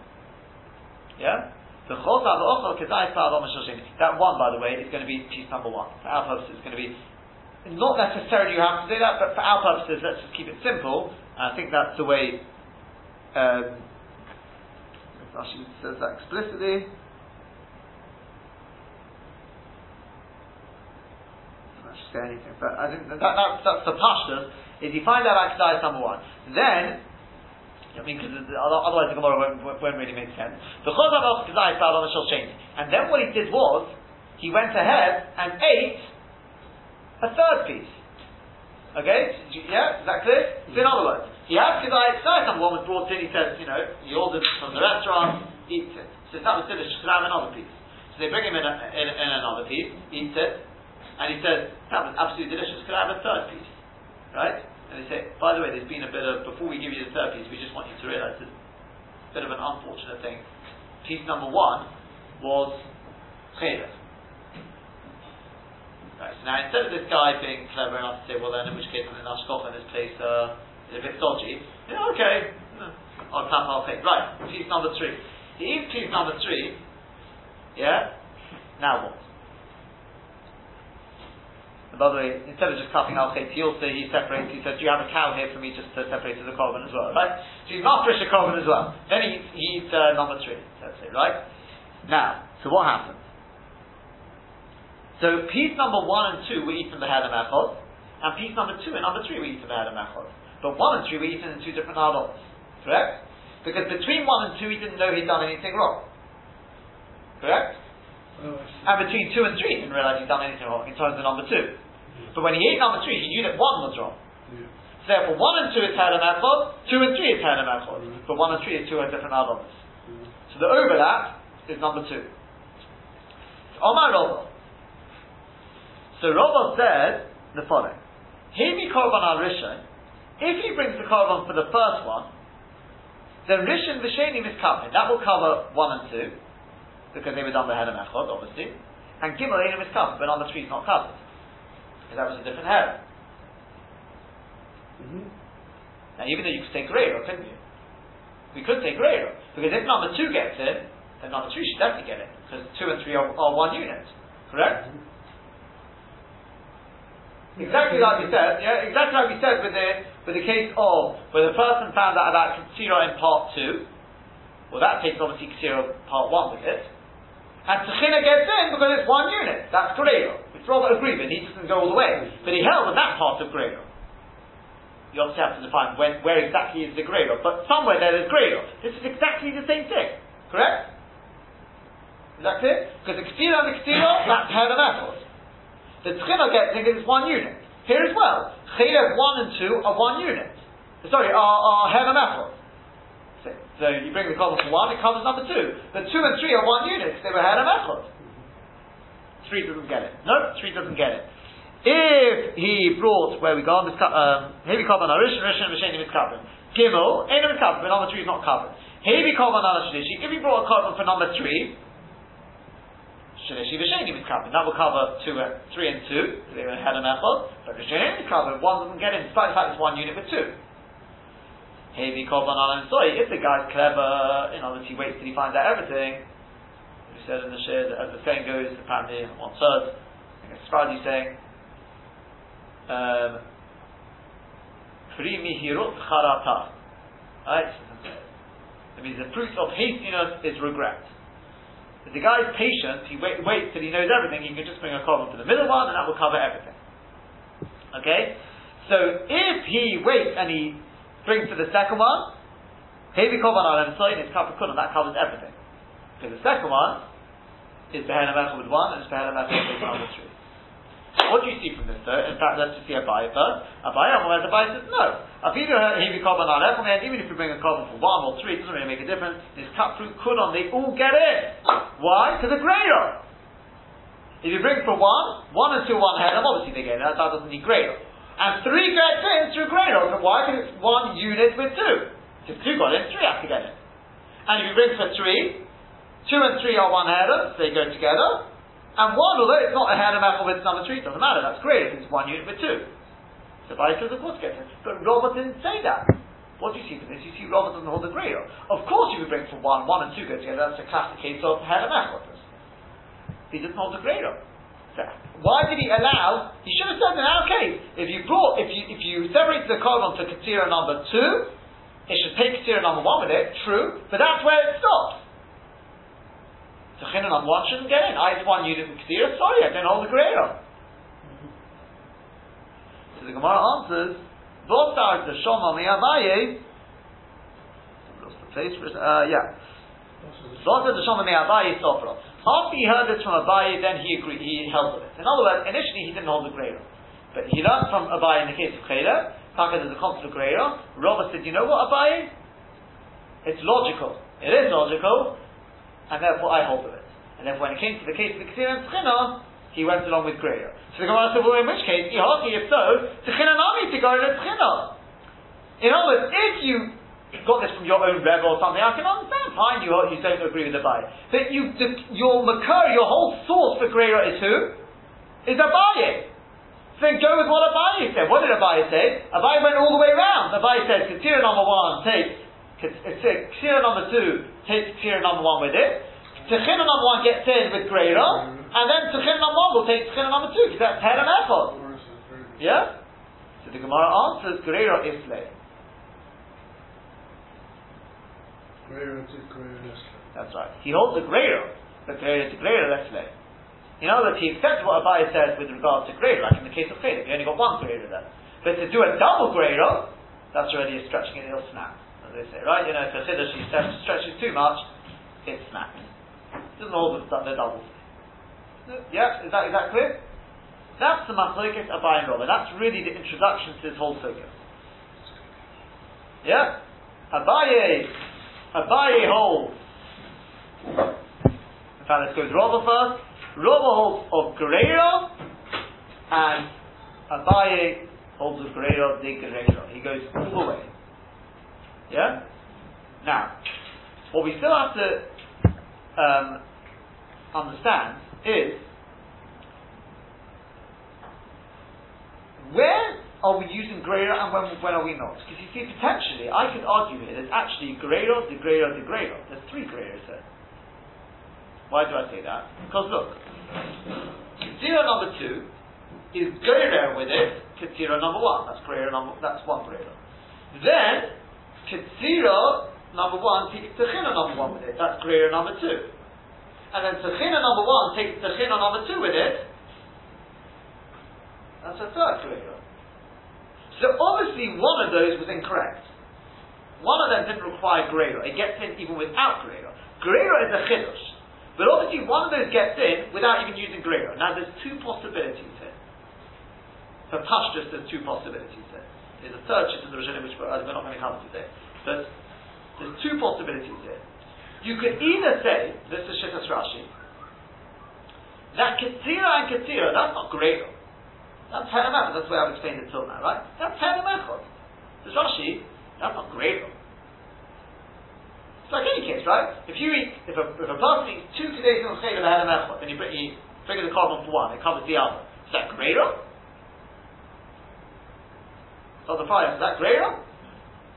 Yeah? The That one, by the way, is going to be piece number one. For our purposes, it's going to be not necessarily you have to do that, but for our purposes, let's just keep it simple. I think that's the way. Um, says that explicitly. Say anything, but I think that, that that's, the pashtus. Is you find out Akadai number one, then I mean, because otherwise the Gemara won't, won't, really make sense. And then what he did was, he went ahead and ate a third piece. Okay? Yeah? Is that clear? So in other words, he had Kedai, second one was brought in, he says, you know, he ordered from the restaurant, eats it. So that was delicious, could I have another piece? So they bring him in, a, in, in another piece, eats it, and he says, that was absolutely delicious, could I have a third piece? Right? And they say, by the way, there's been a bit of, before we give you the third piece, we just want you to realize there's a bit of an unfortunate thing. Piece number one was chaylev. Right, so now instead of this guy being clever enough to say, well then in which case Ashkof in this place uh, is a bit dodgy, yeah, okay, I'll tap, I'll pay. Right, piece number three. He eats piece number three, yeah, now what? And by the way, instead of just cutting al he also he separates. He says, "Do you have a cow here for me just to separate to the korban as well?" Right? So he's not fresh a korban as well. Then he, he eats uh, number three. Let's say, right? Now, so what happens? So piece number one and two were eaten behead of mechod, and piece number two and number three were eaten behead of mechod. But one and three were eaten in two different adults. Correct? Because between one and two, he didn't know he'd done anything wrong. Correct? Oh, and between two and three, he didn't realize he'd done anything wrong in terms of number two. But when he ate number three, he knew that one was wrong. Yeah. So therefore, one and two is Hera Mechod, two and three is Hera Mechod. Mm-hmm. But one and three is two are different albums. Mm-hmm. So the overlap is number two. So Omar Rova. So Rova said the following. Hemi Korban al Rishon, if he brings the Korban for the first one, then Rishon V'Sheni is covered. That will cover one and two, because they were done by Hera Mechod, obviously. And Gimel Enim is covered, but number three is not covered because that was a different hair. Mm-hmm. Now, even though you could take Greiro, couldn't you? We could take Greiro. Because if number two gets in, then number three should definitely get it. Because two and three are, are one unit. Correct? Mm-hmm. Exactly like we said, yeah, exactly like we said with the, with the case of where the person found out about Katsira in part two, well that takes obviously Katsira part one with it, and Tchina gets in because it's one unit, that's Greiro. Rather agreement, he doesn't go all the way. But he held with that part of Greyro. You obviously have to define when, where exactly is the Greyro, but somewhere there is Greyro. This is exactly the same thing. Correct? Is that clear? Because the Ketila and the Ketila, that's Head and Echos. The Tchina gets in because it's one unit. Here as well, Chaylev 1 and 2 are one unit. Sorry, are, are Head and Echos. So, you bring the column for 1, it covers number 2. But 2 and 3 are one unit, they were Head and Echos. Three doesn't get it. No, three doesn't get it. If he brought where we go on this um heavy carbon rishon rishon v'sheni mitzkabin Gimel, is covered, but number three is not covered. Heavy Korban Ala Shlishi, if you brought a Korban for number three, V'Sheni is covered. That will cover two and three and two, they were head and echod, but is covered, one doesn't get in, despite the fact it's one unit with two. Heavy Korban Ala Soy, if the guy's clever, in other words, he waits till he finds out everything, said in the share that as the saying goes, apparently one third, I guess Sfaradi saying, um, Primi hirut charata. Right? That means the fruit of hastiness is regret. If the guy is patient, he wait, waits till he knows everything, he can just bring a column to the middle one and that will cover everything. Okay? So if he waits and he brings to the second one, Heavy Korban Alam Soin is Kapakun, and that covers everything. Because the second one is Behen with one and it's Behen with one another three. <coughs> What do you see from this though? In fact, let's just see Abai first. Abai, Abai, Abai says no. A heavy carbon on ethical net, even if you bring a carbon for one or three, it doesn't really make a difference. This cut fruit could on, they all get in. Why? Because they're greater. If you bring for one, one and two one head, obviously they get in. That, doesn't need greater. And three gets in through greater. Why? Because it's one unit with two. If two got in, three have to get in. And if you bring for three, two and three are one header, they go together. And one, although it's not a head of metal with number three, doesn't matter, that's great if it's one unit with two. So by says, of course, gets it. But Robert didn't say that. What do you see from this? You see Robert doesn't hold the greater. Of course you would bring from one, one and two go together, that's a classic case of head of metal. He doesn't hold the. So why did he allow? He should have said in our case, if you brought, if you if you separate the carbon to Katira number two, it should take Katira number one with it, true, but that's where it stops. So chinon on one shouldn't get in. I one unit in Kedira, sorry, I don't hold the grade. So the Gemara answers, Vosar the Shoma Me'abaye, lost the place for it, uh, yeah. Vosar the Shoma Me'abaye Sofra. After he heard this from Abaye, then he agreed, he held with it. In other words, initially he didn't hold the grade But he learned from Abaye in the case of Chayla, Taka there's a concept of grade Robert said, you know what Abaye? It's logical. It is logical, and therefore I hold of it. And then when it came to the case of the Ksir and Tchina, he went along with Greya. So the Gemara said, well, in which case, Ihaki, if so, Tchina Nami to go to Tchina. In other words, if you got this from your own rebel or something, I can understand, fine, you, you don't agree with the Bai. But you, the, your Makar, your whole source for Greya is who? Is Abaye. So then go with what Abaye said. What did Abaye say? Abaye went all the way around. Abaye said, Ketir number one, take, Ketir number two, takes Ketir number one with it. Techina number one gets in with Greira, mm-hmm. and then Techina number one will take Techina number two, because that's Ter and Echod. Yeah? So the Gemara answers Greira Isle. That's right. He holds the Greira, but Greira to Greira Isle. In other words, he accepts what Abai says with regard to Greira, like in the case of Chedek, you only got one Greira there. But to do a double Greira, that's already a stretching it, it'll snap, they say, right? You know, if a Chiddush stretches too much, it snaps doesn't hold the, the doubles. Yeah, is that, is that clear? That's the Machlokes Abai and Robert. That's really the introduction to this whole circuit. Yeah? Abaye, Abaye holds. In fact, let's go with Robert first. Robert holds of Guerrero, and Abaye holds of Guerrero de Guerrero. He goes all the way. Yeah? Now, what we still have to um, understand is where are we using greater and when, when are we not? Because you see, potentially, I could argue here there's actually greater, the greater, the greater. There's three greaters here. Why do I say that? Because look, zero number two is greater with it zero number one. That's greater number, that's one greater. Then, zero number one takes Techina number one with it. That's greater number two. And then Techina number one takes Techina number two with it. That's a third greater. So obviously one of those was incorrect. One of them didn't require greater. It gets in even without greater. Greater is a chiddush. But obviously one of those gets in without even using greater. Now there's two possibilities here. For Pashtus, there's two possibilities here. There's a third shit in the Rishonim which we're, not going to cover today. But there's two possibilities here. You could either say, this is Shittas Rashi, that Ketira and Ketira, that's not greater. That's Heramechot, that's the way I've explained it till now, right? That's Heramechot. Says Rashi, That's not greater. It's like any case, right? If you eat, if a, if a person eats two kedei on chayla ahead of echad, then you bring, you bring the carbon for one, it covers the other. Is that greater? So the price, is that greater?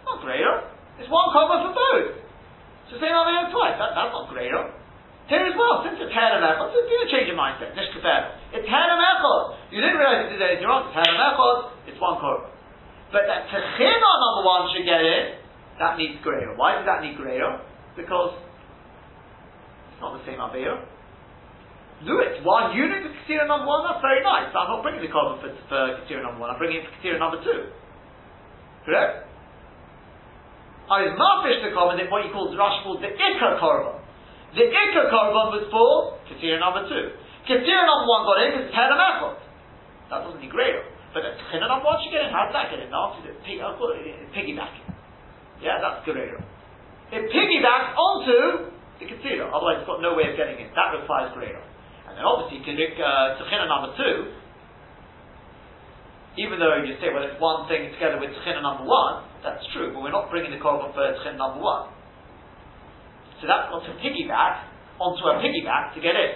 Not greater. It's one carbon for both. So say not there twice. That, that's not greater. Here as well, since it's of echad, so it's a change of mindset. Nishkafel. It's of echad. You didn't realize you're wrong. It's head of it's one carbon. But that techina number one should get it, that needs greater. Why does that need greater? Because it's not the same Avera. Do it. One unit of Ketira number one, that's very nice. I'm not bringing the carbon for, for Ketira number one, I'm bringing it for Ketira number two. Correct? I was mafish the carbon in what you call Rashi called the Ikka carbon. The Ikka carbon was for Ketira number two. Ketira number one got in head of That doesn't need greater. But the Tchina number one should get in. How did that get in? Now, it's piggybacking. Yeah, that's greater. It piggybacks onto the Katsira, otherwise it's got no way of getting in. That requires greater. And then obviously, uh, Tchina number two, even though you say, well, it's one thing together with Tchina number one, that's true, but we're not bringing the Korban for Tchina number one. So that's got to piggyback onto a piggyback to get in.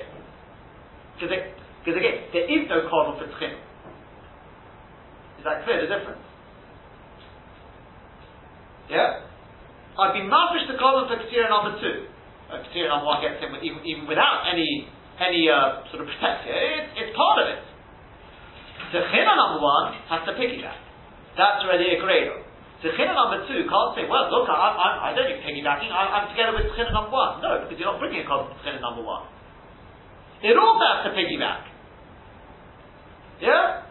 Because again, there is no Korban for Tchina. Is that clear, the difference? Yeah? I've been mafish the column for Ketira number two. Uh, number one gets in with, even, even without any any uh, sort of <laughs> protection. It, it's part of it. The China number one has to piggyback. That's already a grade. The China number two can't say, well, look, I, I, I don't need piggybacking, I, am together with China number one. No, because you're not bringing a column to China number one. It also has to piggyback. Yeah?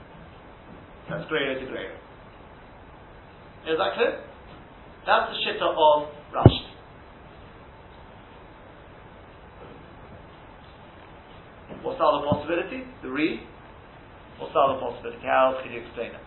That's greater to greater. Is that clear? That's the shitta of Rashi. What's the other possibility? The re. What's the other possibility? How else can you explain it?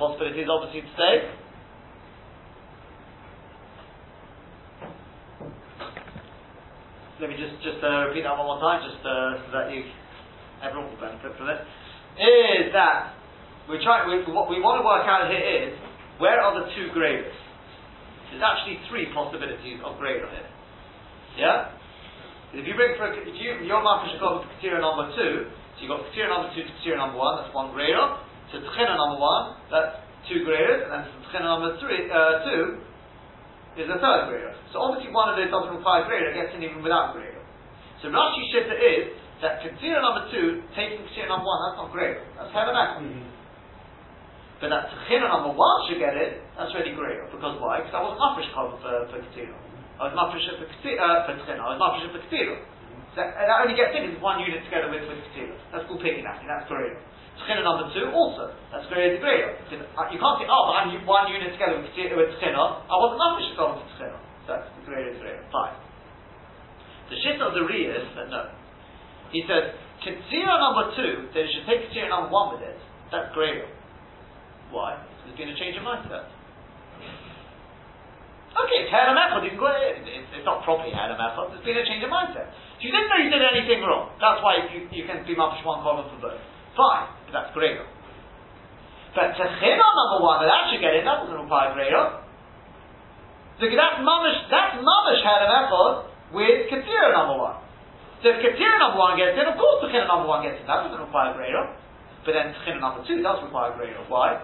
possibility is obviously to say, let me just just uh, repeat that one more time, just uh, so that you everyone will benefit from it. Is that we're trying? We, what we want to work out here is where are the two graders? There's actually three possibilities of grader here. Yeah. If you bring for if you your mafish got criteria number two, so you've got criteria number two to criteria number one, that's one grader. So tchina number one, that's two graders, and then tchina number three, uh, two is a third grader. So obviously one of those doesn't require grader, gets in even without grader. So Rashi Shitta is that Katsira number two taking Katsira number one, that's not grader. That's Hevanaka. Mm-hmm. But that Tchina number one should get it, that's really grader. Because why? Because I was mafresh for, for Katsira. I was mafresh for Katsira, uh, for I was mafresh for Katsira. So that, that only gets in is one unit together with, with Katsira. That's called piggybacking, that's grader. Tchina number two also. That's to greater. You can't say, oh, but I'm one unit together with, Tchina. I wasn't enough to go to Tchina. That's the greater greater. Fine. The shit of the Ri is that no. He says, Ketzira number two, that you should take Ketzira number one with it. That's greater. Why? Because There's been a change of mindset. Okay, it's Hadam Echad, you can go ahead. It's, not properly Hadam Echad, there's been a change of mindset. You didn't know you did anything wrong, that's why you, you can be Mafish one column for both. Fine, but that's greater. But Techina number one, that should get in, that doesn't require greater. So that's mamish, that's mamish had an effort with Katira number one. So if Katira number one gets in, of course Techina number one gets in, that doesn't require greater. But then Techina number two does require greater. Why?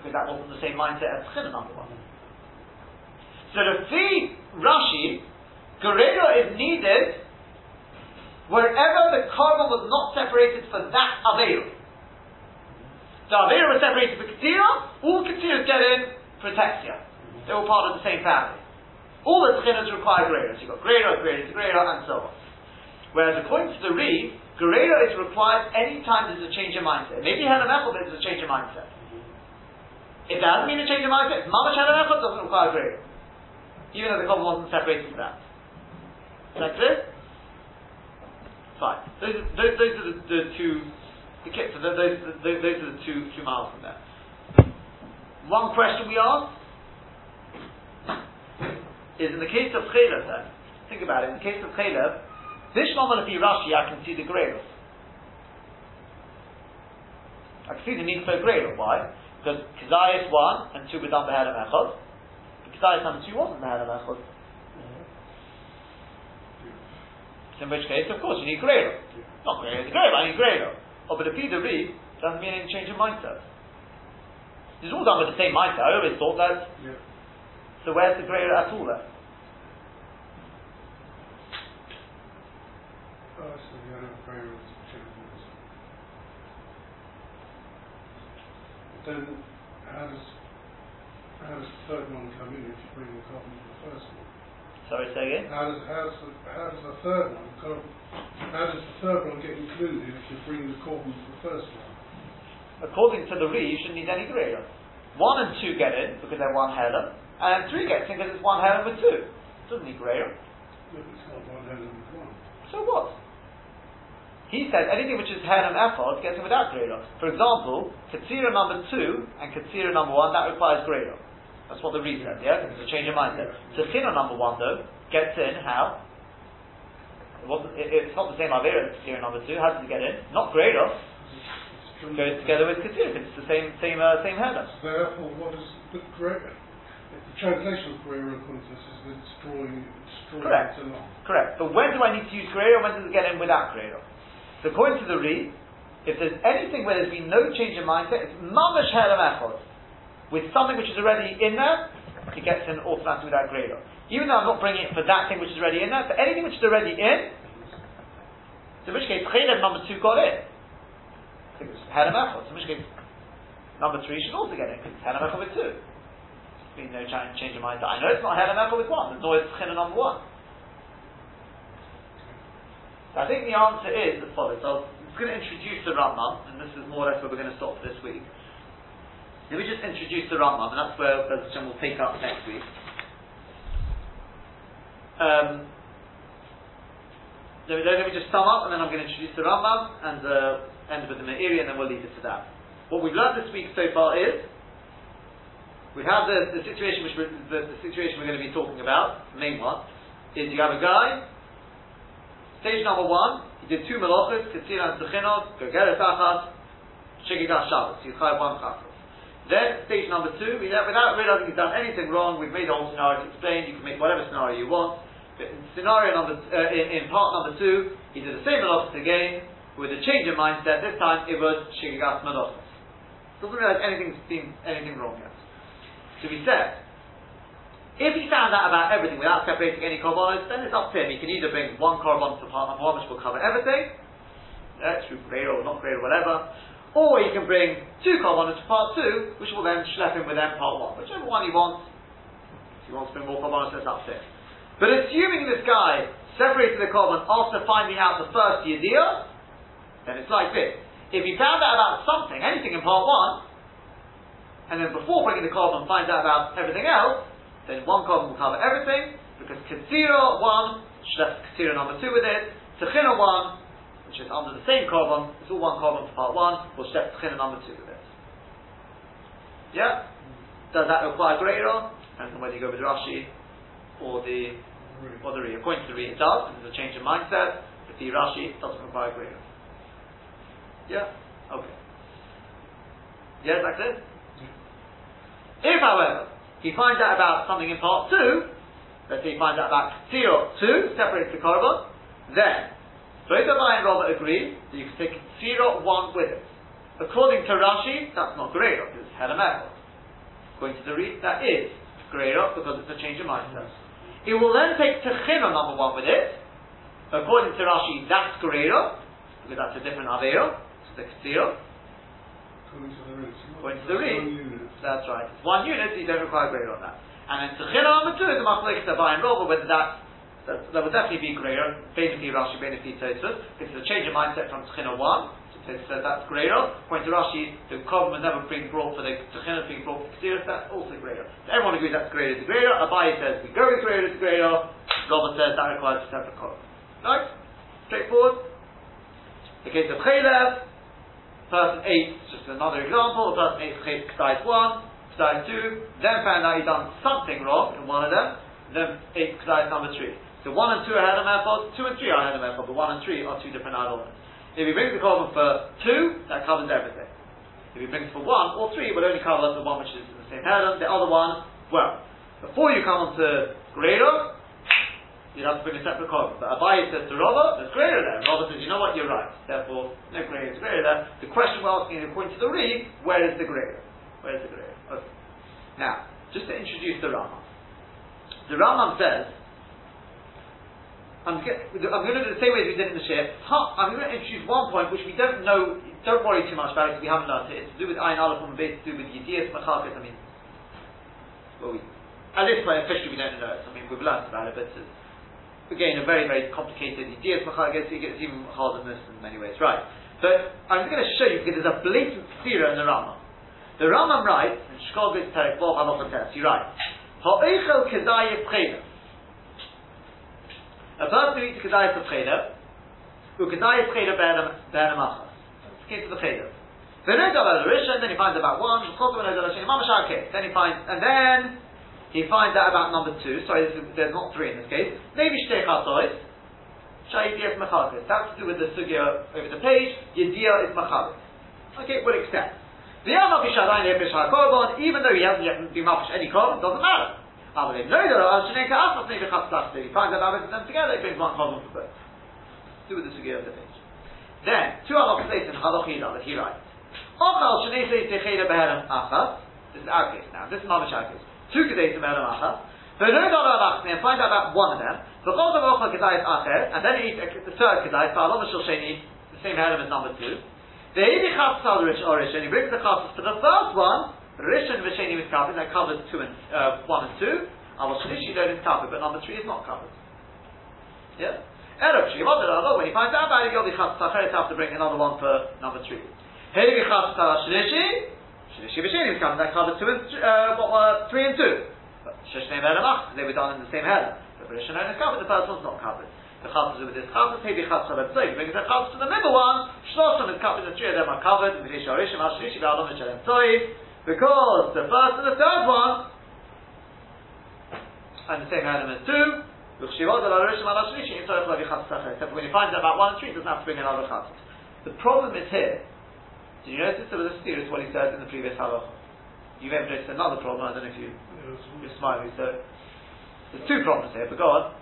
Because that wasn't the same mindset as Techina number one. So to see Rashi, Guerrero is needed wherever the carbon was not separated for that Aveira. The Aveira was separated for Ketira, all Ketiras get in Protexia. They're all part of the same family. All the Tchinas require Greira. you've got Greira to Greira, and so on. Whereas according to the Re, Greira is required any time there's a change of mindset. Maybe Hannah Mechel, there's a change of mindset. If there hasn't been a change of mindset, Mamash Hannah Mechel doesn't require Greira. Even though the carbon wasn't separated for that. Is that clear? Fine. Those, those, those are the, the, two Okay, so those, those, those are the two, two miles from there. One question we ask is in the case of Chaylev then, think about it, in the case of Chaylev, Bishlam Malafi Rashi, I can see the Greylos. I can see the need for a Greylos. Why? Because Kezias 1 and 2 were done Behelam Echad. Kezias number 2 wasn't Behelam Echad. In which case, of course, you need Greylos. Not Greylos, Greylos, I need Greylos. Oh, but if you read, doesn't mean any change of mindset. It's all done with the same mindset. I always thought that. Yeah. So where's the greater at all then? Oh, so the other prayer is changes. Then, how does, how does the third one come in if you bring the carbon to the first one? Sorry, say again? How does, how does, the, how does the third one come, how does the third one get included if you bring the carbon to the first one? According to the Re, you shouldn't need any greater. One and two get in because they're one header, and three gets in because it's one header with two. It Doesn't need greater. No, it's not one and one. So what? He said anything which is head and ephod gets in without greater. For example, Katsira number two and Katsira number one, that requires greater. That's what the Re said, yeah? It's a change of mindset. Tachina number one, though, gets in how? It wasn't, it, it's not the same Avera as Katsira number two. How does it get in? Not greater. It's Goes together with because it's the same, same, uh, same header. Therefore, what is the greater? The translation of to this is drawing, it's drawing Correct. Correct. But when do I need to use greater or when does it get in without greater? So according to the Re, if there's anything where there's been no change in mindset, it's mamash helam echod. With something which is already in there, it gets in automatically without greater. Even though I'm not bringing it for that thing which is already in there, for anything which is already in, so in which case, chelam number two got in. I think it's. So in which case, number three should also get in, because it's helam with two. There's been no change, change in mindset. I know it's not helam echod with one, there's always china number one. So I think the answer is as follows. So I'm going to introduce the Rambam, and this is more or less where we're going to stop for this week. Let me just introduce the Rambam, and that's where Hashem will pick up next week. Um, let, me, let me just sum up, and then I'm going to introduce the Rambam and uh, end with the Meiri, and then we'll leave it to that. What we've learned this week so far is we have the, the situation which we're, the, the situation we're going to be talking about. The main one is you have a guy Stage number one, he did two melachos, Ketzir and Sechinot, Gergeres Achas, Shigigas Shabbos. Chayav one chafos. Then, stage number two, without, realizing he's done anything wrong, we've made the whole scenario you can make whatever scenario you want. But in scenario number, uh, in, in part number two, he did the same melachos again, with a change in mindset, this time it was Shigigas melachos. Doesn't realize anything's been, anything wrong yet. So we said, if he found out about everything without separating any korbanos, then it's up to him. He can either bring one korban to part number one, which will cover everything, through greater or not greater, whatever, or he can bring two korbanos to part two, which will then schlep him with them part one. Whichever one he wants. If he wants to bring more korbanos, that's up him. But assuming this guy separated the korban after finding out the first yediyah, then it's like this. If he found out about something, anything in part one, and then before bringing the korban finds out about everything else, then one korban will cover everything, because Katsira 1, that's Katsira number 2 with it, Techina 1, which is under the same carbon, it's all one carbon for part 1, we'll Shef Techina number 2 with it. Yeah? Does that require greater? Depends on whether you go with Rashi or the or the Re. According to the Re, it does, because it's a change in mindset. With the Rashi, it doesn't require greater. Yeah? Okay. Yeah, that's it? If, however, he finds out about something in part two, let's say he finds out about Tzirot 2, separates the carbon, then both Abai and Robert agree that you can take Tzirot 1 with it. According to Rashi, that's not Greirot, it's Helamechot. According to the Reed, that is Greirot because it's a change of mindset. It will then take Techina number 1 with it. According to Rashi, that's Greirot, because that's a different Aveiro, it's the Tzirot. According to the Reed. According to. One unit. That's right. It's one unit, so you don't require greater on that. And then Techina number two is a Machlekes Abai and Robert, whether that, that, that would definitely be greater, basically Rashi, basically Tosfos, because it's a change of mindset from Techina 1, so says that's greater. According to Rashi, the problem was never being brought for the Techina being brought for Ksiris, that's also greater. So everyone agrees that's greater to greater. Abai says we go with greater to greater. Robert says that requires a separate column. Right? Straightforward. The case of Chaylev, person ate, just another example, person ate Ksais 1, Ksais 2, then found out he'd done something wrong in one of them, then ate Ksais number 3. So 1 and 2 are Hedam Epod, 2 and 3 are Hedam Epod, but 1 and 3 are two different elements. If he brings the carbon for 2, that covers everything. If he brings for 1 or 3, it will only cover the one which is in the same Hedam, the other one, well, before you come on to Grero, you'd have to bring a separate carbon. But Abaye says to Rava, there's greater there. Rava says, you know what, you're right. Therefore, no greater is greater there. The question we're asking is, according to the Reed, where is the greater? Where is the greater? Okay. Now, just to introduce the Rambam. The Rambam says, I'm, going to do the same way as we did in the share. I'm going to introduce one point which we don't know, don't worry too much about it because we haven't learned it. It's to do with Ayin Aleph the base, to do with Yedias Machakas. I mean, well, we, at this point officially we don't know it. I mean, we've learned about it, but it's, again, a very, very complicated idea. It gets even harder than this in many ways. Right. But I'm going to show you because there's a blatant theory in the Rambam. The Rambam writes, in Shkol Git Terek Bov Halacha Tes, he writes, Cheda. A person who eats Kedayef Cheda, who Kedayef Cheda Be'enem Achas. It's came to the Cheda. Then he the Rishon, then he finds about one, then he finds, and then he finds out about number two. Sorry, there's not three in this case. Maybe shtei chasois. Shayidiyah is That's to do with the sugya over the page. Yediyah is machalis. Okay, we'll accept. The even though he hasn't yet been mafish any korban, doesn't matter. He finds out about them together, he brings one korban for both. Do with the sugya of the page. Then, two other places in Halachida that he writes. This is our case now. This is Mamish our case two kedesim elamachas. And find out about one of them. And then he eats the third kedai, the same element as number two. The Edi Chatzal Orish, and he brings the chatzas for the first one, Rishon Visheni is covered, that covers two and, uh, one and two. Aval Shlishi don't is covered, but number three is not covered. Yeah? Erev Shivot when he finds out about it, Yodi Chatzal have to bring another one for number three. Edi Chatzal Shlishi, Shlishi B'Sheni comes, that covers two and uh, what were three and two. They were done in the same head. For Rishon is covered, the first one's not covered. The chatzas with this chatzas, maybe chatzas of tzoi. Brings the chatzas to the middle one. Shloshim is covered, the three of them are covered. The Ve'alom V'Shalem tzoi. Because the first and the third one, and the same element too. Except when he finds out about one and three, he doesn't have to bring another chatzas. The problem is here did you notice there was a serious what he said in the previous halacha? You may have noticed another problem, I don't know if you, you're smiling, so there's two problems here, but go on.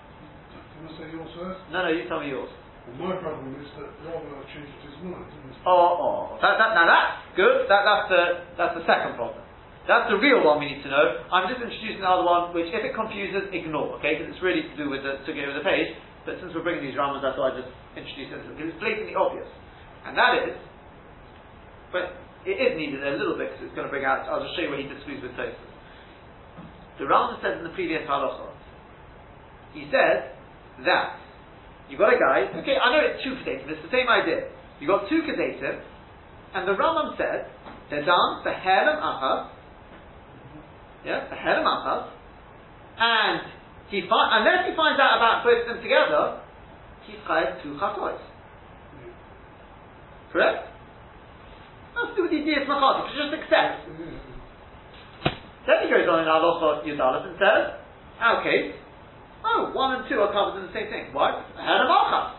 Can I say yours first? No, no, you tell me yours. Well, my problem is that Rambam changed his mind. Oh, oh, oh, that, that, now that's good. That, that's the that's the second problem. That's the real one we need to know. I'm just introducing another one, which if it confuses, ignore, okay? Because it's really to do with the to go with the page. But since we're bringing these Ramas, I thought I'd just introduce it because it's blatantly obvious. And that is but it is needed a little bit because it's going to bring out, I'll just show you what he disagrees with Tosfos. The Rambam says in the previous halacha, he says that you've got a guy, okay, I know it's two kedatim, it's the same idea. You've got two kedatim, and the Rambam says, they're done for yeah, for Helem Achas, and he fi- unless he finds out about both of them together, he's chayav two chatois. Correct? Nothing to do with the idea of Machati, just accept. Then he goes on in Alocha Yudalit and says, okay, oh, one and two are covered in the same thing. What? Ahead of Achas.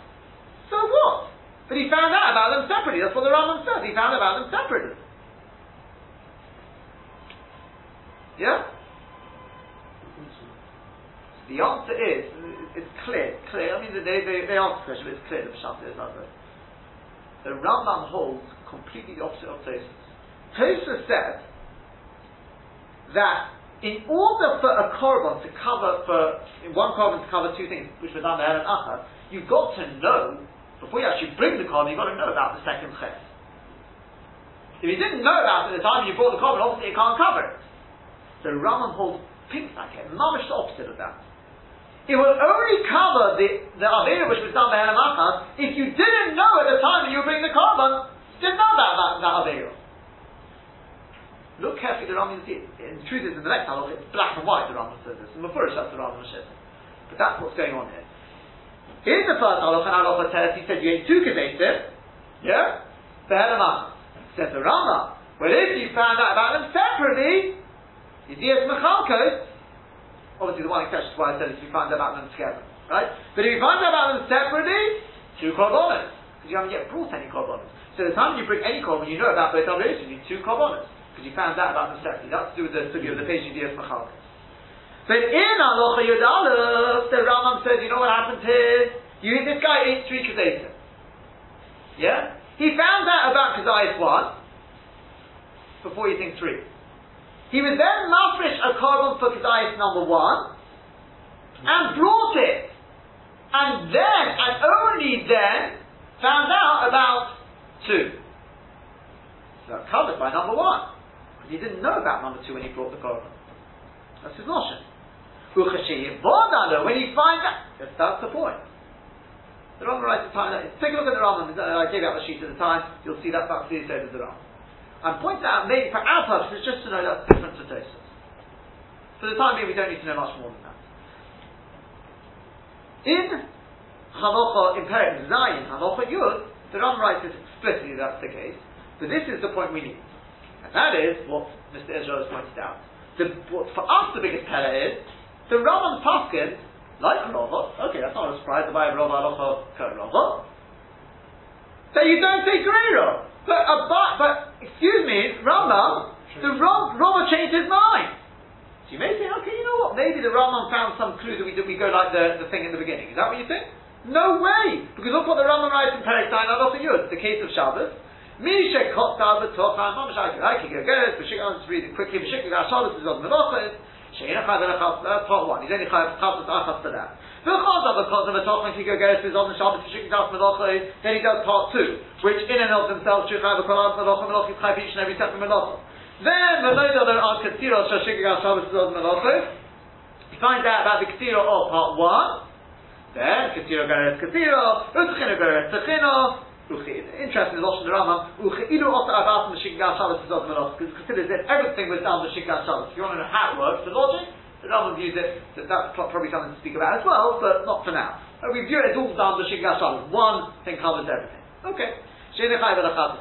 So what? But he found out about them separately. That's what the Rambam says. He found out about them separately. Yeah? The answer is, it's clear, clear. I mean, they, they, they ask the question, but it's clear the Pshat is like this. The Rambam holds completely the opposite of Tosfos. Tosfos said that in order for a korban to cover for one korban to cover two things, which was under and Achar, you've got to know before you actually bring the korban, you've got to know about the second ches. If you didn't know about it at the time you brought the korban, obviously it can't cover it. So Rambam holds pink like it, mamish the opposite of that. It will only cover the, the Avera which was done by Elam if you didn't know at the time that you were bringing the korban didn't know about that, that. Look carefully the Rambam see In the truth is, in the next halach, it's black and white, the Rambam says this. In Mefurish, that's the Rambam says But that's what's going on here. In the first halach, and halach he said you ate two kevesim, yeah? Behelamachas. Says the Rama, well if you found out about them separately, Yedias Mechalkos, obviously the one exception to why I said if you find out about them together, right? But if you find out about them separately, two korbanos, because you haven't yet brought any korbanos. So the time you bring any korban, you know about both obligations, you need two korbanos, because you found out about them separately. That's to do with the study of the page Yedias Mechalkos. But in Alocha Yud the Rambam says, you know what happened here? You, this guy ate three kezetim. Yeah? He found out about Kezias 1 before you think 3. He was then mafresh a korban for Kezias number 1 and brought it. And then, and only then, found out about 2. So covered by number 1. Because he didn't know about number 2 when he brought the korban. That's his notion. When you find out, that's the point. The Rambam writes the time. Take a look at the Rambam. I gave out the sheet at the time. You'll see that that's clearly said as the Rambam. I'm pointing out maybe for our purposes just to know that's different to Tosfos. For the time being, we don't need to know much more than that. In Halacha, Perek Zayin, Halacha Yud, the Rambam writes explicitly that's the case. But this is the point we need, and that is what Mr. Israel has pointed out. The, for us the biggest pella is the Rambam Paskin like Rava, okay, that's not a surprise, the Bible Rava Aloha Rava. That you don't say Gerero. But, uh, but, but, excuse me, Rambam, the Ram, Rava changed his mind. So you may say, okay, you know what, maybe the Rambam found some clue that we, that we go like the, the thing in the beginning. Is that what you think? No way! Because look what the Rambam writes in Zayin Aloha Yud, the case of Shabbos. Misha Kotta B'Tocha, Mamash I can go, go, I'll just read it quickly, B'Shikah Shabbos is on Melachos, Sheina Chai Velachas, part one. He's only Chai Chasas Achas for that. V'chaz because of a Tochman Kiko Geres is on the Shabbat Shik Das Melocha, then he does part two, which in and of themselves Shik Chai V'Kolam Melocha Melocha is Chai each and every separate Melocha. Then the Melocha there are Katsiro Shashik Shabbat is on Melocha. He finds out about the Katsiro of part one. Then Katsiro Geres Katsiro, Utzchino Geres Tzchino, Interesting, in the Lashon Rambam, Uchi'ilu Ota Abbas Meshikah Shabbos Zod Melos, because it considers that everything was done Meshikah Shabbos. If you want to know how it works, the logic, the Rambam views it, that that's probably something to speak about as well, but not for now. But we view it as all done Meshikah Shabbos. One thing covers everything. Okay. Sheinechai Velachat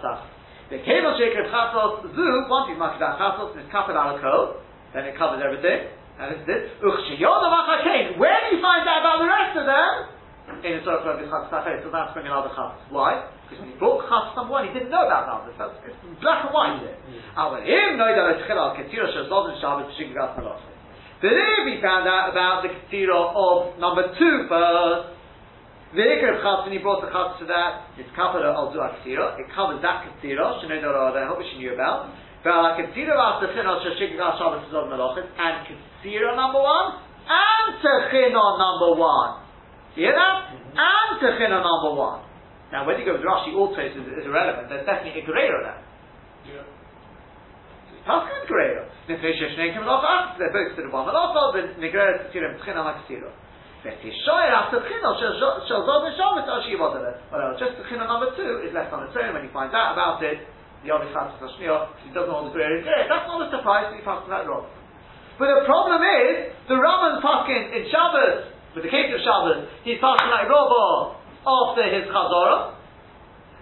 The Kevon Sheikh Chasos Zu, once he's marked out Chasos, and it's Kapel Alako, then it covers everything. And it's this. Where do you find out about the rest of them? In the Torah of Chas Tafel, so that's bring another Chas. Why? Because when he brought Chas number one, he didn't know about numbers. That's it's black and white mm. here. Our him know that it's Chilal Ketira Shazod and Shabbat Shigig Gas But if he found out about the Ketira of number two first, the Ikar of Chas, when he brought the Chas to that, it's Kapara Al Dua Ketira, it covers that Ketira, Shnei Dora, I hope she knew about. But uh, Ketira Al Techina Shashigig Gas Shabbat Shazod Melachis, and Ketira number one, and Techina number one. You hear that? And Techina number one. Now, whether you go with Rashi or Tos is, is irrelevant. There's definitely a Gerero there. Yeah. Pascha and Gerero. Nefesh Shnei Kim Loch They're both to the one Melocha, but Negrero Tzira Techina Makasiro. V'tishoyer after Techina shall Zod and Shabbos Ashi Yvodele. Well, just Techina number two is left on its own when he finds out about it. The Yom Chatzis Hashmiyah, he doesn't know the Gerero is there. That's not a surprise that he passes that wrong. But the problem is, the Rambam Paskin in Shabbos with the case of Shabbos, he's passing like Robo after his Chazorah.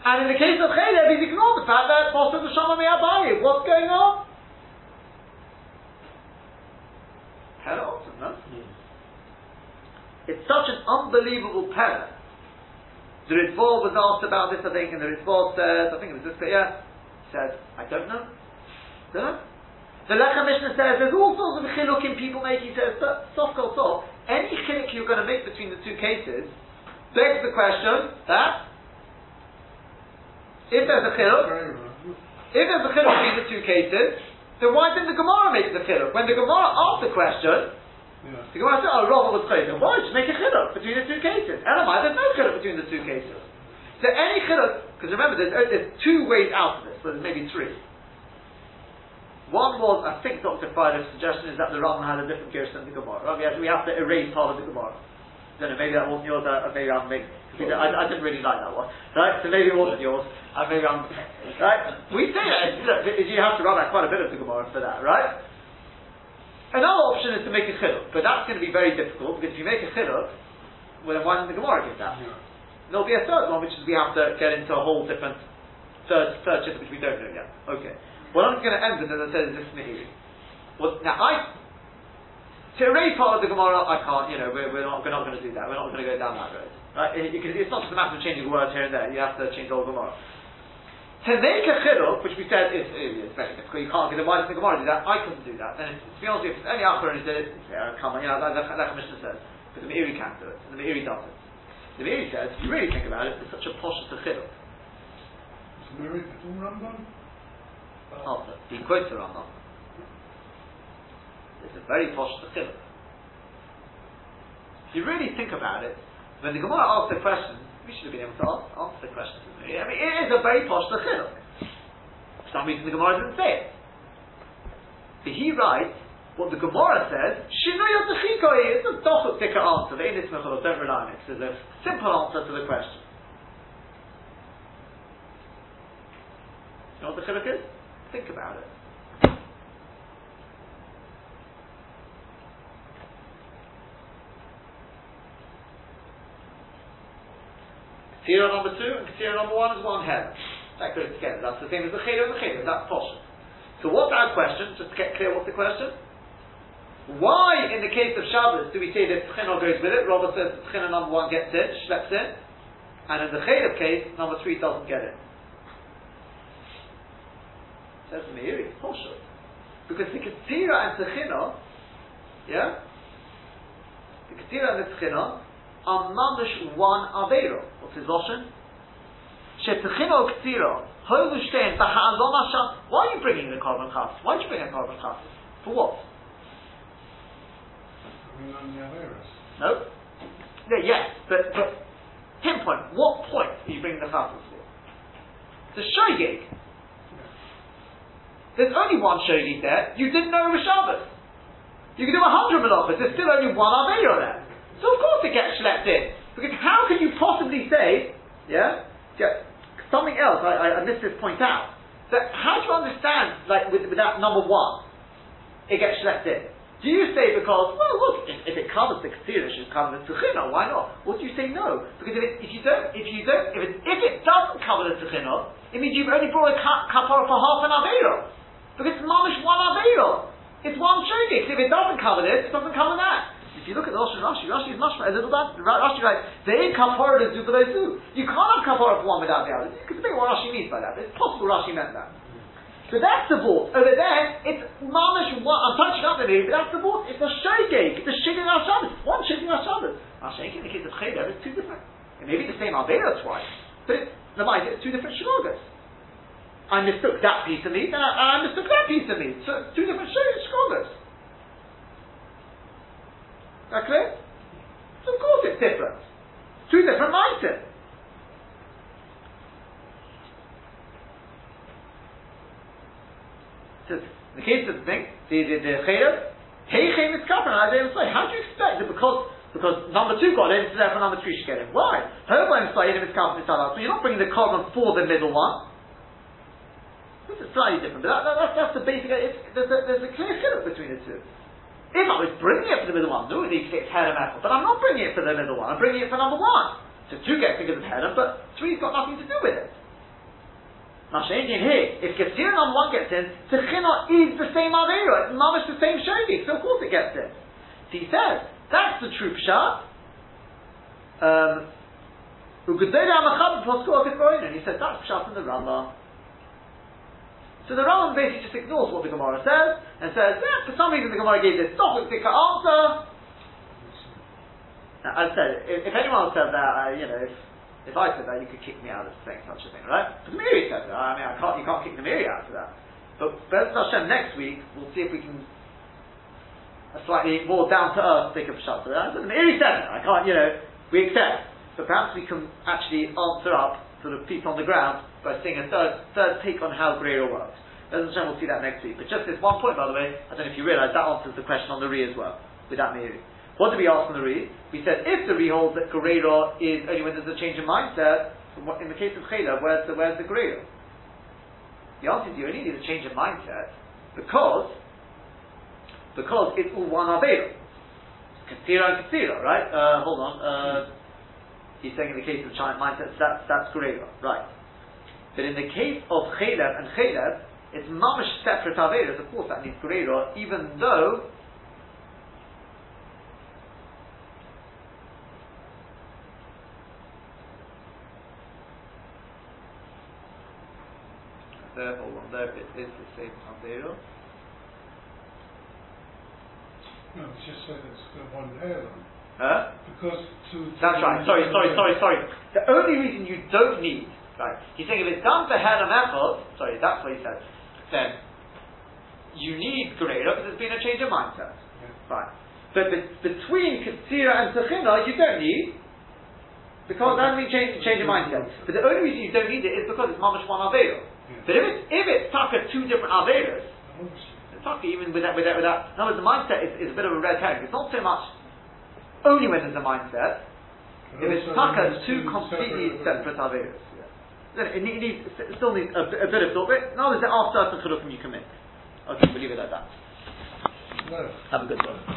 And in the case of Chelev, he's ignored the fact that most of the Shama Abaye. What's going on? It's such an unbelievable Pella. The Ritva was asked about this, I think, and the Ritva says, I think it was this, yeah, said, I don't know. Don't know. The Lechem Mishnah says there's all sorts of chilukim people make. He says, but soft soft, any chiluk you're going to make between the two cases begs the question that if there's a chiluk, if there's a chiluk between the two cases, then why didn't the Gemara make the chiluk? When the Gemara asked the question, yeah. the Gemara said, "Oh, Rava was crazy." Why should make a chiluk between the two cases? Elamai, there's no chiluk between the two cases. So any chiluk, because remember, there's, there's two ways out of this. Well, there's maybe three. One was, I think Dr. Fryer's suggestion is that the Rambam had a different gear than the Gemara. Right? We, have, we have to erase part of the Gemara. I don't know, maybe that wasn't yours, uh, maybe I'm making, I, I, didn't really like that one. Right? So maybe it wasn't yours, and maybe I'm, <laughs> right? We say that, you have to run out quite a bit of the Gemara for that, right? Another option is to make a chiluk, but that's going to be very difficult, because if you make a chiluk, well then why didn't the Gemara give that? Yeah. There'll be a third one, which is we have to get into a whole different third, third which we don't know yet. Okay. What I'm going to end with, as I said, is this Meiri. Well, now I, to erase part of the Gemara, I can't, you know, we're, we're not, we're not going to do that. We're not going to go down that road. Right? It, because it's not just a matter of changing words here and there. You have to change all the Gemara. To make a chidduch, which we said is, is very difficult, you can't get the why does the Gemara do that? I couldn't do that. And to be honest if Achron who did it, yeah, come on, you know, like, like, like Mishnah says, the Meiri can't do it, and the Meiri does it. The Meiri says, if you really think about it, it's such a posh to chidduch. Is from Rambam? Answer. He quotes the Rambam. It's a very posh chiluk. If you really think about it, when the Gemara asked the question, we should have been able to ask, answer the question. I mean, it is a very posh chiluk. For some reason, the Gemara didn't say it. But he writes what the Gemara says. Shinoy It's a dochuk thicker answer. The English Don't rely. It's a simple answer to the question. You know what the chiluk is? Think about it. Ketira number two and Ketira number one is one head. That goes together. That's the same as the Cheder and the Cheder. That's possible. So what's our question? Just to get clear, what's the question? Why, in the case of Shabbos, do we say that Tchina goes with it? Robert says Tchina number one gets in, schleps in. And in the Cheder case, number three doesn't get in. Says the Meiri, Posher. Because the Ketira and the Tchina, yeah? The Ketira and the Tchina are mamish one Aveiro. What's his Lashon? Shetechino Ketira, Holushten, Bahazon Hashem. Why are you bringing the korban chas? Why are you bringing a korban chas? For what? No? Yeah, yes, but, but pinpoint, what point are you bringing the chasas for? The shogeg. There's only one shogeg there. You didn't know it was Shabbos. You can do a hundred melachas. There's still only one Aveira there. So of course it gets schlepped in. Because how can you possibly say, yeah, yeah something else, I, I, I missed this point out, that how do you understand, like, with, with that number one, it gets schlepped in? Do you say because, well, look, if, if it covers the Kathira, it should cover the Tuchina, why not? Or do you say no? Because if, it, if you don't, if you don't, if it, if it doesn't cover the Tuchina, it means you've only brought a kapara for half an Aveiro. Because it's mamish one Aveiro. It's one shogeg. If it doesn't cover this, it doesn't cover that. If you look at the Rashi, Rashi, Rashi is much a little bit. Rashi writes, "They kapara to do for those two. You can't have kapara for one without the other." You can think what Rashi means by that. It's possible Rashi meant that. So that's the vault. Over there, it's mamish one. I'm touching up the name, but that's the vault. It's a shogeg. It's a shigin al Shabbos. One shigin al Shabbos. Now, in the case of cheder, it's two different. It may be the same Avera twice, but it, the mind, it's two different shogos. I mistook that piece of meat, and I, I mistook that piece of meat. So two different shogos. That clear? So of course it's different. Two different mindset. So the case of the thing, the the, the chayim, hey chayim is kaplan. I didn't say. How do you expect that because because number two got in, so therefore number three should get in? Why? Homo Messiah is kaplan So you're not bringing the korban for the middle one. This is slightly different, but that, that, that's, the basic. There's a, there's a clear chiluk between the two. If I was bringing it for the middle one, no, it needs to get head of metal. But I'm not bringing it for the middle one. I'm bringing it for number one. So two gets because of head, but three's got nothing to do with it. Now, changing here, if Kesira number one gets in, Techina is the same Avera. It's mamish the same Shogi, so of course it gets in. So he says, that's the true Pshat. Um, and he said, that's Pshat in the Rambam. So the Rambam basically just ignores what the Gemara says and says, yeah, for some reason the Gemara gave this Dochik answer. Now, as I said, if, if anyone said that, uh, you know, if, if I said that, you could kick me out of saying such a thing, right? Because Meiri said that. I mean, I can't, you can't kick the Meiri out of that. But Hashem, next week, we'll see if we can a slightly more down to earth of Pshat. So the Meiri said that. I can't, you know, we accept. But perhaps we can actually answer up sort of feet on the ground by seeing a third, third take on how Greira works. Bezin Hashem, we'll see that next week. But just this one point, by the way, I don't know if you realise, that answers the question on the Re as well, without me. What did we ask on the Re? We said if the Re holds that Greira is only when there's a change in mindset, in the case of Chela, where's the, where's the Greira? The answer is you only need a change in mindset because because it's all one Avera. Katsira and Katsira, right? Uh, hold on. Uh, he's saying in the case of giant mindset, that's, that's Greira. Right. But in the case of Chelev and Chelev, it's mamish separate Averas, of course that needs Gurera, even though there, hold on, there it is the same Avera. No, it's just that it's got one hairline. Huh? Because to. That's right. Sorry, sorry, sorry, sorry. The only reason you don't need, right? He's saying if it's done for and echod, sorry, that's what he said. Then you need Gereda because there's been a change of mindset. Yeah. Right. But be- between Katsira and Sechina, you don't need because hasn't been change, change of mindset. But the only reason you don't need it is because it's mamash one avera. Yeah. But if it's if it's taka two different averas, it's taka even with that with that with that. In other words, the mindset is, is a bit of a red herring. It's not so much only when there's a mindset. If it's taka, it's two completely separate- separate averas. Yeah. Then it, need- it needs it still needs a, bit- a bit of thought. Other words, there are certain chilukim you commit. Okay, we'll leave it at that. No. Have a good one.